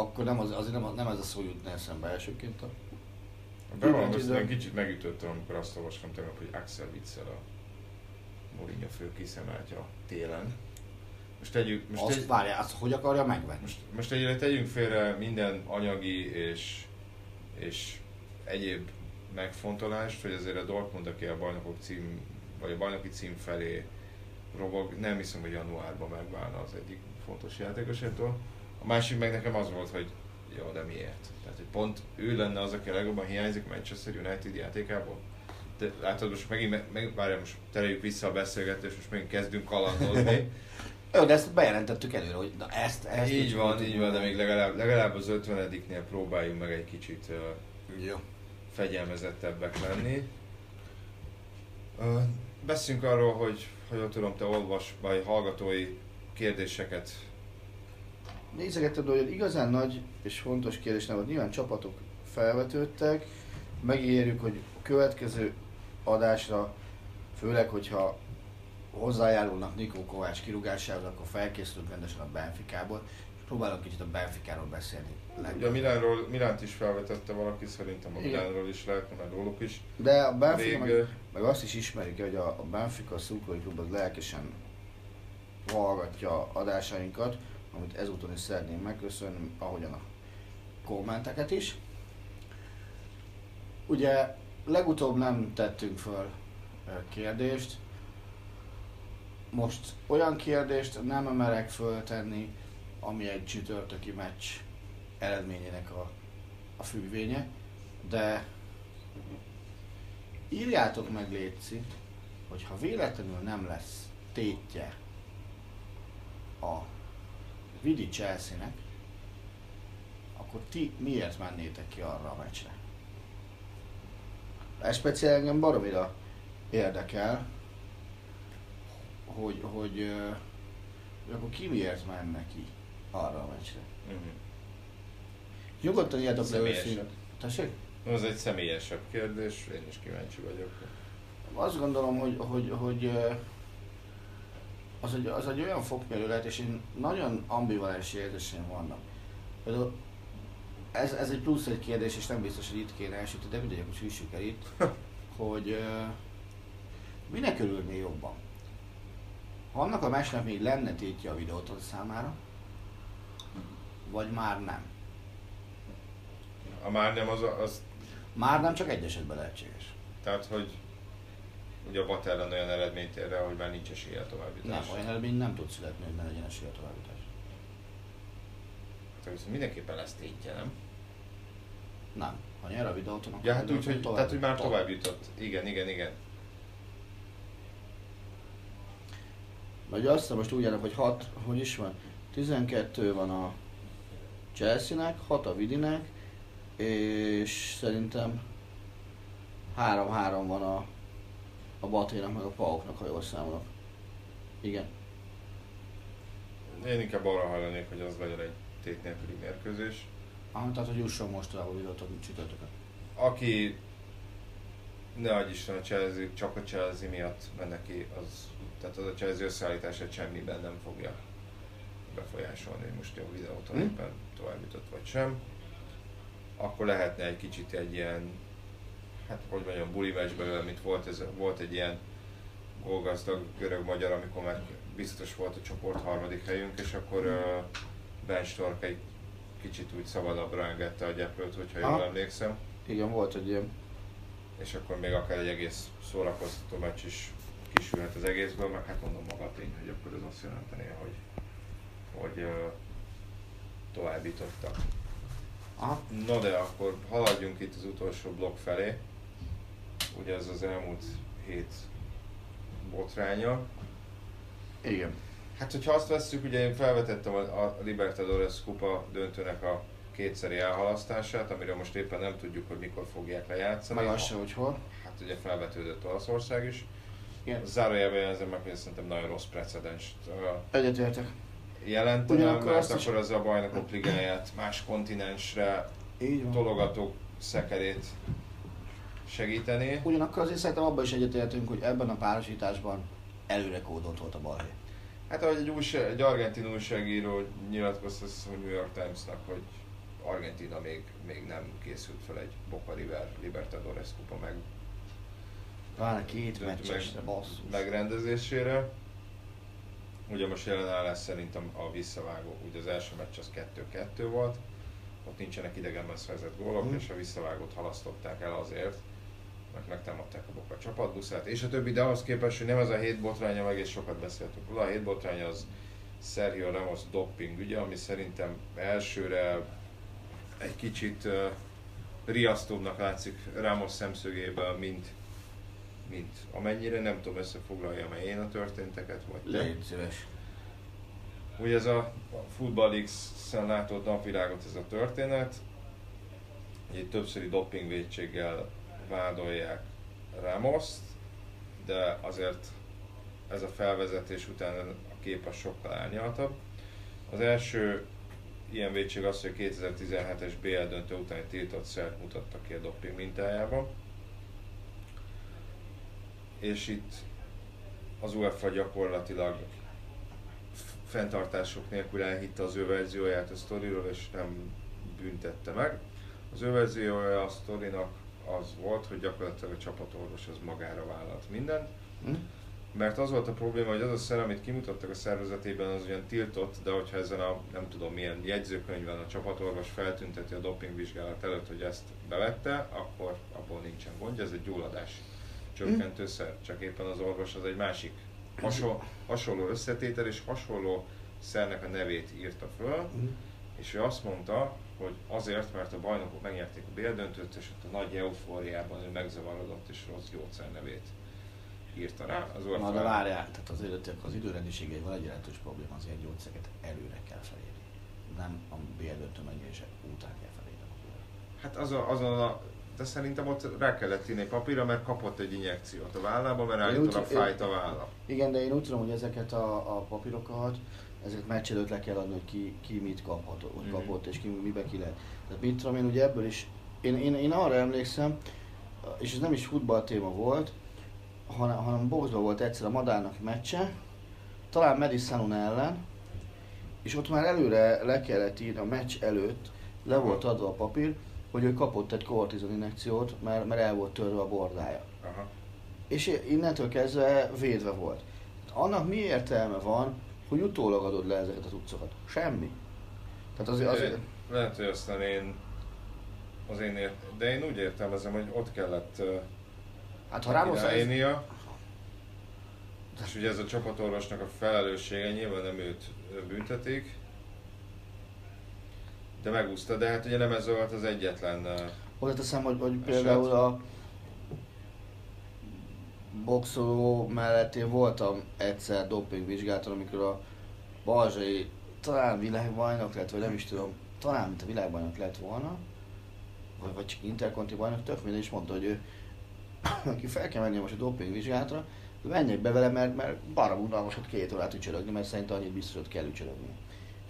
Speaker 2: akkor nem az, azért nem, nem ez a szó jutna eszembe elsőként a
Speaker 1: Bevallom, kicsit megütöttem, amikor azt olvastam tegnap, hogy Axel Witsel a Mourinho fő a télen. Most tegyük, most,
Speaker 2: azt
Speaker 1: egy,
Speaker 2: várjál, azt hogy akarja megvenni?
Speaker 1: most, most egyre tegyünk félre minden anyagi és, és egyéb megfontolást, hogy azért a Dortmund, aki a bajnokok cím, vagy a bajnoki cím felé robog, nem hiszem, hogy januárban megválna az egyik fontos játékosától. A másik meg nekem az volt, hogy jó, de miért? Tehát, hogy pont ő lenne az, aki a legjobban hiányzik a Manchester United játékából. De látod, most megint, meg, meg, várjál, most tereljük vissza a beszélgetést, most megint kezdünk kalandozni. <laughs>
Speaker 2: Jó, de ezt bejelentettük előre, hogy na ezt, ezt
Speaker 1: így van, így van, de még legalább, legalább az 50-nél próbáljunk meg egy kicsit uh,
Speaker 2: Jó.
Speaker 1: fegyelmezettebbek lenni. Uh, beszünk arról, hogy, hogy tudom, te olvas, vagy hallgatói kérdéseket.
Speaker 2: Nézegetted, hogy igazán nagy és fontos kérdés nem volt. Nyilván csapatok felvetődtek. Megígérjük, hogy a következő adásra, főleg, hogyha hozzájárulnak Nikó Kovács kirúgásához, akkor felkészülünk rendesen a Benficából, és próbálunk kicsit a Benficáról beszélni.
Speaker 1: Ugye a Milánról, Milánt is felvetette valaki, szerintem a. Milánról is lehetne, meg róluk is.
Speaker 2: De a Benfica, meg, meg azt is ismerjük, hogy a, a Benfica szurkolói klub az lelkesen hallgatja adásainkat, amit ezúton is szeretném megköszönni, ahogyan a kommenteket is. Ugye legutóbb nem tettünk föl kérdést, most olyan kérdést nem merek föltenni, ami egy csütörtöki meccs eredményének a, a függvénye, de írjátok meg Léci, hogy ha véletlenül nem lesz tétje a Vidi Chelsea-nek, akkor ti miért mennétek ki arra a meccsre? Ez speciál engem baromira érdekel, hogy, hogy, hogy akkor ki miért menne ki arra a meccsre.
Speaker 1: Uh-huh.
Speaker 2: Nyugodtan le
Speaker 1: Személyesebb.
Speaker 2: őszintén. Tessék?
Speaker 1: Az egy személyesebb kérdés, én is kíváncsi vagyok.
Speaker 2: Azt gondolom, hogy, hogy, hogy ö, az egy, az egy olyan fokmérő lehet, és én nagyon ambivalens érzéseim vannak. Például ez, ez egy plusz egy kérdés, és nem biztos, hogy itt kéne elsütni, de mindegy, akkor süssük el itt, hogy ö, minek örülnél jobban? Ha annak a meccsnek még lenne tétje a videóton számára, vagy már nem?
Speaker 1: A már nem az, az
Speaker 2: Már nem csak egy esetben lehetséges.
Speaker 1: tehát, hogy ugye a Bat ellen olyan eredményt ér el, hogy már nincs esélye a továbbítás.
Speaker 2: Nem, olyan eredmény nem tud születni, hogy ne legyen esélye a továbbítás.
Speaker 1: Tehát viszont mindenképpen lesz tétje, nem?
Speaker 2: Nem. Ha nyer a videóton, akkor
Speaker 1: Ja, hát
Speaker 2: a
Speaker 1: úgy, hogy, tehát, hogy már
Speaker 2: tovább.
Speaker 1: jutott. Igen, igen, igen.
Speaker 2: Vagy azt most úgy állnak, hogy 6, hogy is van, 12 van a Chelsea-nek, 6 a Vidinek, és szerintem 3-3 van a, a Baténak meg a Pauknak, ha jól számolok. Igen.
Speaker 1: Én inkább arra hajlanék, hogy az legyen egy tét nélküli mérkőzés.
Speaker 2: Ah, tehát, hogy jusson most tovább a videóton csütörtökön.
Speaker 1: Aki ne adj Isten a Chelsea, csak a Chelsea miatt menne ki, az, tehát az a Chelsea összeállítását semmiben nem fogja befolyásolni, hogy most jó videóton
Speaker 2: Hm?
Speaker 1: éppen tovább jutott vagy sem. Akkor lehetne egy kicsit egy ilyen, hát hogy mondjam, buli meccs belőle, mint volt, ez, volt egy ilyen gólgazdag görög-magyar, amikor már biztos volt a csoport harmadik helyünk, és akkor uh, Ben Stork egy kicsit úgy szabadabbra engedte a gyeplőt, hogyha jól
Speaker 2: Aha.
Speaker 1: emlékszem
Speaker 2: Igen, volt egy ilyen.
Speaker 1: és akkor még akár egy egész szórakoztató meccs is kisülhet az egészből, meg hát mondom maga a tény, hogy akkor ez azt jelenteni, hogy, hogy uh, továbbítottak.
Speaker 2: Aha.
Speaker 1: No de akkor haladjunk itt az utolsó blokk felé. Ugye ez az elmúlt hét botránya.
Speaker 2: Igen.
Speaker 1: Hát, hogyha azt vesszük, ugye én felvetettem a, a Libertadores kupa döntőnek a kétszeri elhalasztását, amiről most éppen nem tudjuk, hogy mikor fogják lejátszani.
Speaker 2: Meg az se, hogy hol.
Speaker 1: Hát ugye felvetődött Olaszország is.
Speaker 2: Igen.
Speaker 1: Zárójelben jelzem meg, hogy szerintem nagyon rossz precedenst ö,
Speaker 2: Egyetértek.
Speaker 1: jelentenem, mert akkor az a bajnokok ligáját más kontinensre
Speaker 2: Így van.
Speaker 1: tologató szekerét segíteni.
Speaker 2: Ugyanakkor azért szerintem abban is egyetértünk, hogy ebben a párosításban előre kódolt volt a balhé.
Speaker 1: Hát ahogy egy, újság, egy argentin újságíró nyilatkozta hogy New York Timesnak, hogy Argentina még, még nem készült fel egy Boca River Libertadores kupa meg,
Speaker 2: Talán két meccsesre, basszus.
Speaker 1: megrendezésére. Ugye most jelen állás szerintem a visszavágó, ugye az első meccs az 2-2 volt, ott nincsenek idegenben szerzett gólok,
Speaker 2: Mhm.
Speaker 1: és a visszavágót halasztották el azért, mert megtámadták a Boca csapatbuszát, és a többi, de ahhoz képest, hogy nem ez a hét botránya, meg és sokat beszéltünk róla, a hét botránya az Sergio Ramos doping ügye, ami szerintem elsőre egy kicsit uh, riasztóbbnak látszik Ramos szemszögéből, mint, mint amennyire, nem tudom összefoglaljam én a történteket, vagy.
Speaker 2: Légy szíves.
Speaker 1: Ugye ez a Football X-en látott napvilágot ez a történet, egy többszöri dopingvédséggel vádolják Ramoszt, de azért ez a felvezetés után a kép a sokkal árnyaltabb. Az első ilyen védség az, hogy a 2017-es BL döntő után egy tiltott szert mutattak ki a doping mintájában. És itt az UEFA gyakorlatilag fenntartások nélkül elhitte az ő verzióját a sztoriról, és nem büntette meg. Az ő verziója a sztorinak az volt, hogy gyakorlatilag a csapatorvos az magára vállalt mindent,
Speaker 2: Hm?
Speaker 1: mert az volt a probléma, hogy az a szer, amit kimutattak a szervezetében, az ugyan tiltott, de hogyha ezen a nem tudom milyen jegyzőkönyvben a csapatorvos feltünteti a dopingvizsgálat előtt, hogy ezt bevette, akkor abból nincsen gondja, ez egy gyulladás csökkentőszer, csak éppen az orvos az egy másik hasonló, hasonló összetétel és hasonló szernek a nevét írta föl,
Speaker 2: Hm?
Speaker 1: és ő azt mondta, hogy azért, mert a bajnokok megnyerték a BL döntőt, és ott a nagy eufóriában ő megzavarodott, és rossz gyógyszer nevét írta rá. Az
Speaker 2: Na de várjál, tehát azért az időrendiségeivel egy jelentős probléma az ilyen gyógyszereket előre kell felírni. Nem a BL döntő megnyerése után kell felírni.
Speaker 1: Hát az a, azon a, de szerintem ott rá kellett írni papírra, mert kapott egy injekciót a vállába, mert állítólag fájt a válla.
Speaker 2: Igen, de én úgy tudom, hogy ezeket a, a papírokat, ezeket meccs előtt le kell adni, hogy ki, ki mit kaphat, hogy
Speaker 1: Mhm.
Speaker 2: kapott, és ki mibe ki lehet. Tehát mit tudom én, ugye ebből is, én, én, én arra emlékszem, és ez nem is futball téma volt, hanem, hanem boxban volt egyszer a Madárnak meccse, talán Madison ellen, és ott már előre le kellett írni, a meccs előtt le volt adva a papír, hogy ő kapott egy kortizon injekciót, mert, mert el volt törve a bordája
Speaker 1: Aha.
Speaker 2: és innentől kezdve védve volt. Annak mi értelme van, hogy utólag adod le ezeket a cuccokat? Semmi. Tehát azért, azért
Speaker 1: Lehet, hogy aztán én az én ért, de én úgy értelmezem, hogy ott kellett
Speaker 2: hát ha Ramos ez,
Speaker 1: és ugye ez a csapatorvosnak a felelőssége, nyilván nem őt büntetik, de megúszta, de hát ugye nem ez volt az egyetlen uh,
Speaker 2: hozzáteszem, hogy, hogy például a boxoló mellett én voltam egyszer dopingvizsgálaton, amikor a Balzsai talán világbajnok lett, vagy nem is tudom, talán mint a világbajnok lett volna, vagy, vagy csak interkonti bajnok, tök mindegy, és mondta, hogy ő, <coughs> aki fel kell menni most a dopingvizsgálatra, menjek be vele, mert, mert barom unalmas ott két órát ücsörögni, mert szerintem annyit biztos, hogy kell ücsörögni.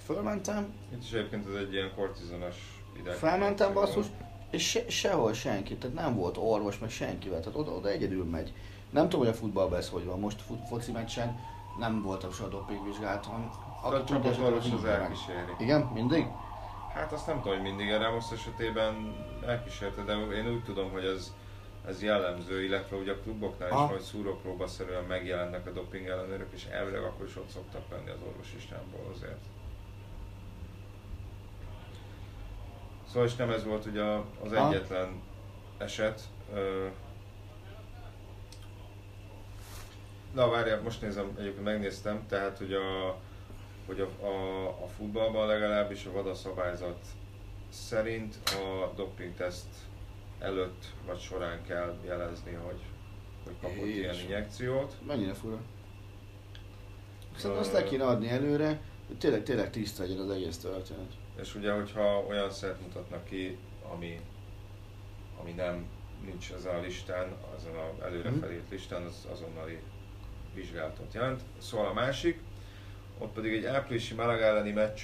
Speaker 2: Fölmentem,
Speaker 1: Itt is egyébként ez egy ilyen kortizonos ideg.
Speaker 2: Felmentem basszus, és se, sehol senki, tehát nem volt orvos, meg senkivel, tehát oda, oda egyedül megy. Nem tudom, hogy a futballban ez hogy van, most fut, foci meccsen nem voltam soha dopingvizsgálaton.
Speaker 1: A csapatorvos az elkíséri.
Speaker 2: Igen, mindig?
Speaker 1: Hát azt nem tudom, hogy mindig a Ramos esetében elkísérte, de én úgy tudom, hogy ez, ez jellemző, illetve ugye a kluboknál is,
Speaker 2: Aha.
Speaker 1: hogy szúrópróbaszerűen megjelennek a doping ellenőrök, és elvileg akkor is ott szoktak lenni az orvosistámból azért. Szóval és nem ez volt ugye az egyetlen eset. Ö, Na várjál, most nézem, egyébként megnéztem, tehát hogy a, hogy a, a, a futballban legalábbis a VADA szabályzat szerint a dopingteszt előtt vagy során kell jelezni, hogy, hogy kapott ilyen
Speaker 2: Jézus.
Speaker 1: injekciót.
Speaker 2: Mennyire fura. Szerintem azt le kéne adni előre, hogy tényleg, tényleg tiszta legyen az egész történet.
Speaker 1: És ugye, hogyha olyan szert mutatnak ki, ami, ami nem nincs ezen a listán, azon a előre
Speaker 2: Mhm.
Speaker 1: listán, az azonnali vizsgálatot jelent. Szóval a másik, ott pedig egy áprilisi Malaga elleni meccs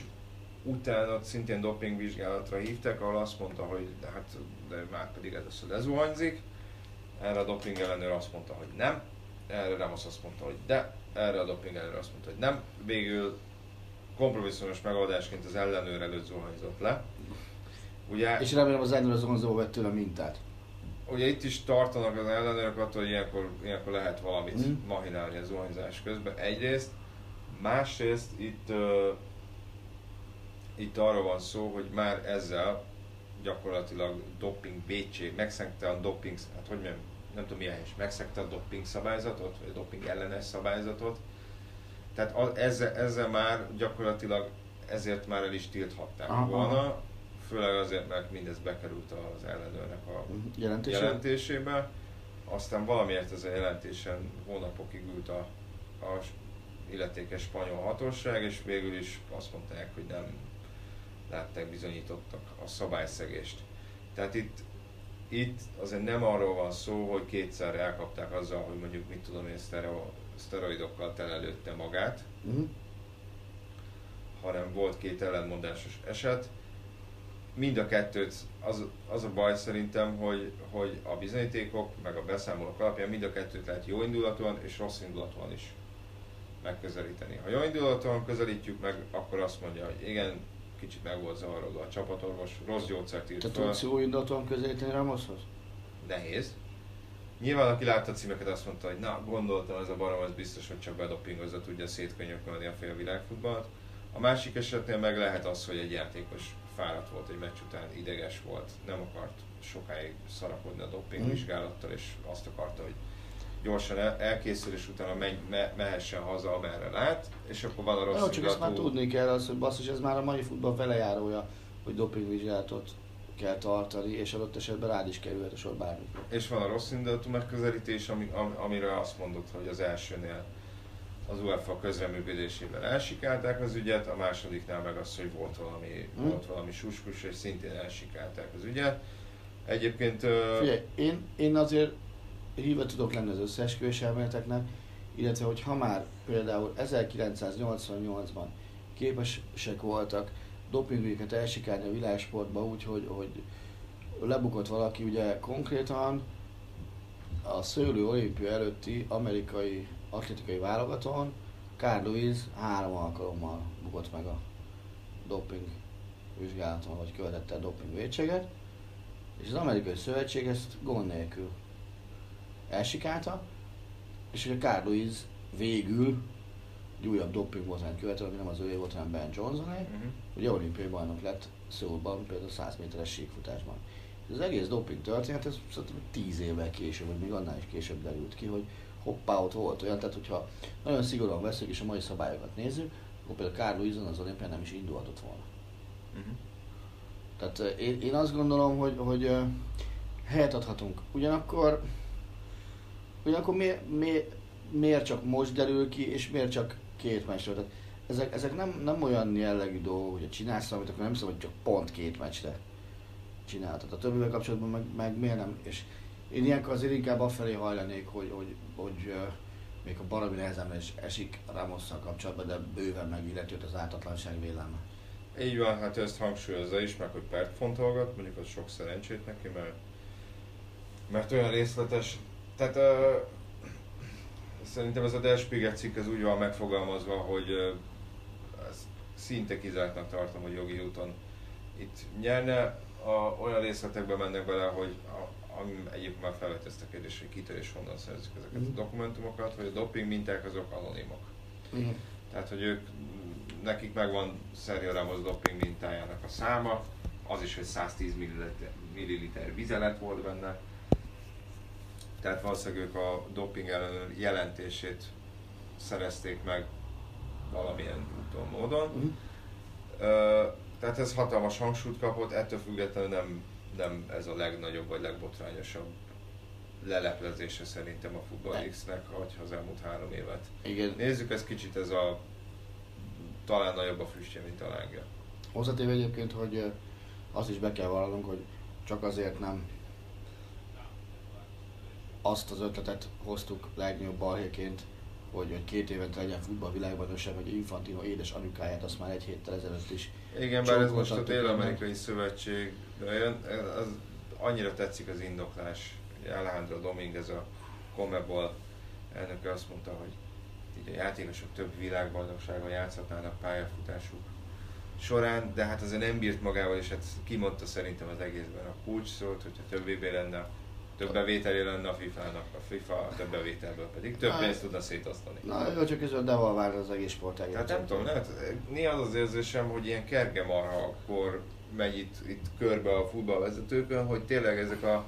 Speaker 1: után ott szintén dopingvizsgálatra hívták, ahol azt mondta, hogy de hát de már pedig ez lezuhanyzik. Erre a doping ellenőr azt mondta, hogy nem. Erre Ramos azt mondta, hogy de. Erre a doping ellenőr azt mondta, hogy nem. Végül kompromisszumos megoldásként az ellenőr előtt zuhanyzott le. Ugye,
Speaker 2: És remélem az ellenőr azon vett tőle mintát.
Speaker 1: Ugye itt is tartanak az ellenőrök attól, hogy ilyenkor, ilyenkor lehet valamit
Speaker 2: Mhm.
Speaker 1: mahinálni a zuhanyzás közben. Egyrészt, másrészt itt, uh, itt arról van szó, hogy már ezzel gyakorlatilag doping védség, megszegte a doping, hát hogy mondjam, nem tudom milyen is, megszegte a doping szabályzatot, vagy a doping ellenes szabályzatot. Tehát a, ezzel, ezzel már gyakorlatilag ezért már el is tilthatták
Speaker 2: Aha,
Speaker 1: volna, főleg azért, mert mindez bekerült az ellenőrnek a
Speaker 2: Jelentés?
Speaker 1: jelentésébe. Aztán valamiért ez a jelentésen hónapokig ült a, a illetékes spanyol hatóság, és végül is azt mondták, hogy nem látták bizonyítottak a szabályszegést. Tehát itt, itt azért nem arról van szó, hogy kétszer elkapták azzal, hogy mondjuk mit tudom én, sztero, szteroidokkal telelőtte magát,
Speaker 2: Mhm.
Speaker 1: hanem volt két ellenmondásos eset. Mind a kettőt, az, az a baj szerintem, hogy, hogy a bizonyítékok, meg a beszámolók alapján mind a kettőt lehet jó indulatúan és rossz indulatúan is megközelíteni. Ha jó indulatúan közelítjük meg, akkor azt mondja, hogy igen, kicsit meg volt zavarodva a csapatorvos, rossz gyógyszert írt
Speaker 2: Te
Speaker 1: föl,
Speaker 2: tudsz jó indulaton közelíteni Ramoshoz?
Speaker 1: nehéz. Nyilván aki látta a címeket azt mondta, hogy na gondoltam ez a barom, ez biztos, hogy csak bedopingozza tudja szétkönyökölni a fél világfutballt. A másik esetnél meg lehet az, hogy egy játékos fáradt volt egy meccs után, ideges volt, nem akart sokáig szarakodni a doping
Speaker 2: Mhm.
Speaker 1: vizsgálattal, és azt akarta, hogy gyorsan el, elkészül, és utána menj, me, mehessen haza, amerre lát, és akkor van a rossz
Speaker 2: Jó, csak ezt már tudni kell, az, hogy basszus, ez már a mai futball velejárója. hogy dopingvizsgálatot kell tartani, és adott esetben rád is kerülhet a sor bármikor.
Speaker 1: És van a rossz indulatú megközelítés, ami, am, amire azt mondod, hogy az elsőnél az UEFA közreműködésével elsikálták az ügyet, a másodiknál meg az, hogy volt valami,
Speaker 2: Hmm.
Speaker 1: volt valami suskus, és szintén elsikálták az ügyet. Egyébként
Speaker 2: Figyelj, én, én azért híve tudok lenni az összeesküvés elméleteknek, illetve hogy ha már például 1988-ban képesek voltak dopingügyeket elsikálni a világsportba úgy, hogy, hogy lebukott valaki, ugye konkrétan a szőlő olimpia előtti amerikai atlétikai válogatón Carl Lewis három alkalommal bukott meg a doping vizsgálaton, vagy követette a doping vétséget, és az amerikai szövetség ezt gond nélkül elsikálta, és hogy a Carl Lewis végül egy újabb doping botrányt követően, ami nem az ő volt, hanem Ben Johnsoné,
Speaker 1: uh-huh.
Speaker 2: ugye olimpiai bajnok lett Szólban, például 100 méteres síkfutásban. És az egész doping történet, ez szerintem 10 évvel később, vagy még annál is később derült ki, hogy hoppá, ott volt olyan, tehát hogyha nagyon szigorúan veszük és a mai szabályokat nézzük, akkor például Carl Lewison az olimpián nem is indulhatott volna.
Speaker 1: Uh-huh.
Speaker 2: Tehát ö, én, én azt gondolom, hogy, hogy ö, helyet adhatunk. Ugyanakkor, ugyanakkor miért, miért, miért csak most derül ki, és miért csak két meccsről? Tehát ezek, ezek nem, nem olyan jellegű dolgok, hogyha csinálsz valamit, akkor nem szabad, hogy csak pont két meccsre csináltad. A többivel kapcsolatban meg, meg miért nem? És én ilyenkor azért inkább afelé hajlanék, hogy, hogy, hogy még a baromi nehezen es, esik Ramosszal kapcsolatban, de bőven megilleti az ártatlanság vélelme.
Speaker 1: Így van, hát ezt hangsúlyozza is, meg hogy pert fontolgat, mondjuk az sok szerencsét neki, mert, mert olyan részletes. Tehát uh, szerintem ez a Der Spiegel cikk ez úgy van megfogalmazva, hogy uh, ezt szinte kizártnak tartom, hogy jogi úton itt nyerne. A, olyan részletekbe mennek bele, hogy a, ami egyébként már felvett ezt a kérdést, hogy kitől és honnan szerzik ezeket
Speaker 2: Mhm.
Speaker 1: a dokumentumokat, hogy a doping minták azok anonimok.
Speaker 2: Igen.
Speaker 1: Tehát, hogy ők, nekik megvan Sergio Ramos doping mintájának a száma, az is, hogy 110 milliliter, milliliter vizelet volt benne. Tehát valószínűleg ők a doping ellenőr jelentését szerezték meg valamilyen úton, módon.
Speaker 2: Uh-huh.
Speaker 1: Ö, tehát ez hatalmas hangsúlyt kapott, ettől függetlenül nem, nem ez a legnagyobb vagy legbotrányosabb leleplezése szerintem a Football X-nek, hogyha az elmúlt három évet
Speaker 2: Igen.
Speaker 1: Nézzük, ez kicsit ez a talán nagyobb a füstje, mint a lángja.
Speaker 2: Hozzátéve egyébként, hogy azt is be kell vallanunk, hogy csak azért nem azt az ötletet hoztuk legnagyobb balhéként, hogy, hogy két évente legyen futballvilágbajnokság, hogy Infantino édes anyukáját azt már egy héttel ezelőtt is.
Speaker 1: Igen, bár ez most a Dél-Amerikai Szövetség, jön, az, annyira tetszik az indoklás. Alejandro Dominguez a Comebol elnöke azt mondta, hogy így a játékosok több világbajnokságon játszhatnának pályafutásuk során, de hát azért nem bírt magával, és hát kimondta szerintem az egészben a kulcs szót, hogyha több VB lenne, több bevételé lenne a FIFA-nak, a FIFA több bevételből pedig több
Speaker 2: Hát-
Speaker 1: pénzt tudna szétosztani.
Speaker 2: Na, jó, csak közben devalválni az egész sportágat.
Speaker 1: Tehát nem tudom, lehet, néha az az érzésem, hogy ilyen kergemarha akkor megy itt, itt körbe a futballvezetőkön, hogy tényleg ezek a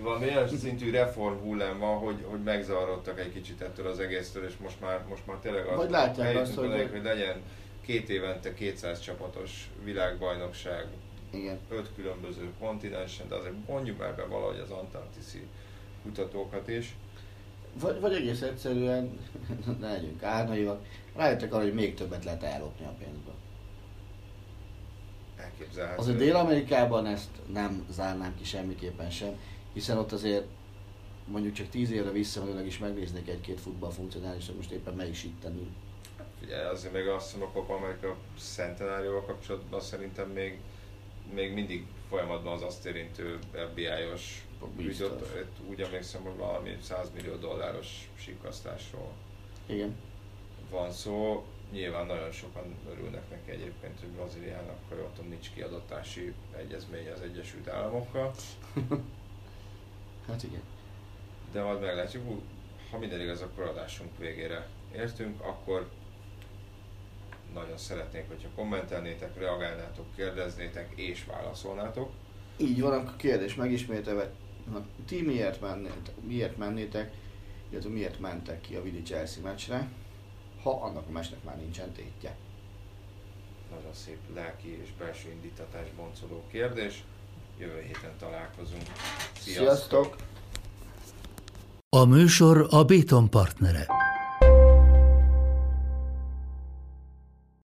Speaker 1: valami olyan szintű reform hullám van, hogy, hogy megzavarodtak egy kicsit ettől az egésztől, és most már, most már tényleg az,
Speaker 2: Vagy látják azt, hogy-
Speaker 1: hogy legyen két évente 200 csapatos világbajnokság,
Speaker 2: Igen.
Speaker 1: öt különböző kontinensen, de azért mondjuk már be valahogy az antarktiszi kutatókat is.
Speaker 2: Vagy, vagy egész egyszerűen, <laughs> ne legyünk árnaivak, rájöttek arra, hogy még többet lehet ellopni a pénzből.
Speaker 1: Elképzelhető.
Speaker 2: Azért Dél-Amerikában ezt nem zárnám ki semmiképpen sem, hiszen ott azért mondjuk csak tíz évre visszamenőleg is megnéznék egy-két futball funkcionális, hogy most éppen melyik síkten ül.
Speaker 1: Figyelj, azért még azt mondom, a Copa America Centenárióval kapcsolatban szerintem még, még mindig folyamatban az azt érintő FBI-os Itt úgy emlékszem, hogy valami 100 millió dolláros sikasztásról
Speaker 2: Igen.
Speaker 1: van szó. Nyilván nagyon sokan örülnek neki egyébként, hogy Brazíliának, ha jól tudom, nincs kiadatási egyezménye az Egyesült Államokkal. <laughs>
Speaker 2: Hát igen.
Speaker 1: De majd meglátjuk, ha minden igaz, akkor adásunk végére értünk, akkor nagyon szeretnénk, hogyha kommentelnétek, reagálnátok, kérdeznétek és válaszolnátok.
Speaker 2: Így van, akkor kérdés megismételve, ha ti miért mennétek, miért mennétek, illetve miért mentek ki a Vidi Chelsea meccsre, ha annak a meccsnek már nincsen tétje.
Speaker 1: nagyon szép lelki és belső indítatás boncoló kérdés. Jövő héten találkozunk.
Speaker 2: Sziasztok!
Speaker 3: A műsor a Béton partnere.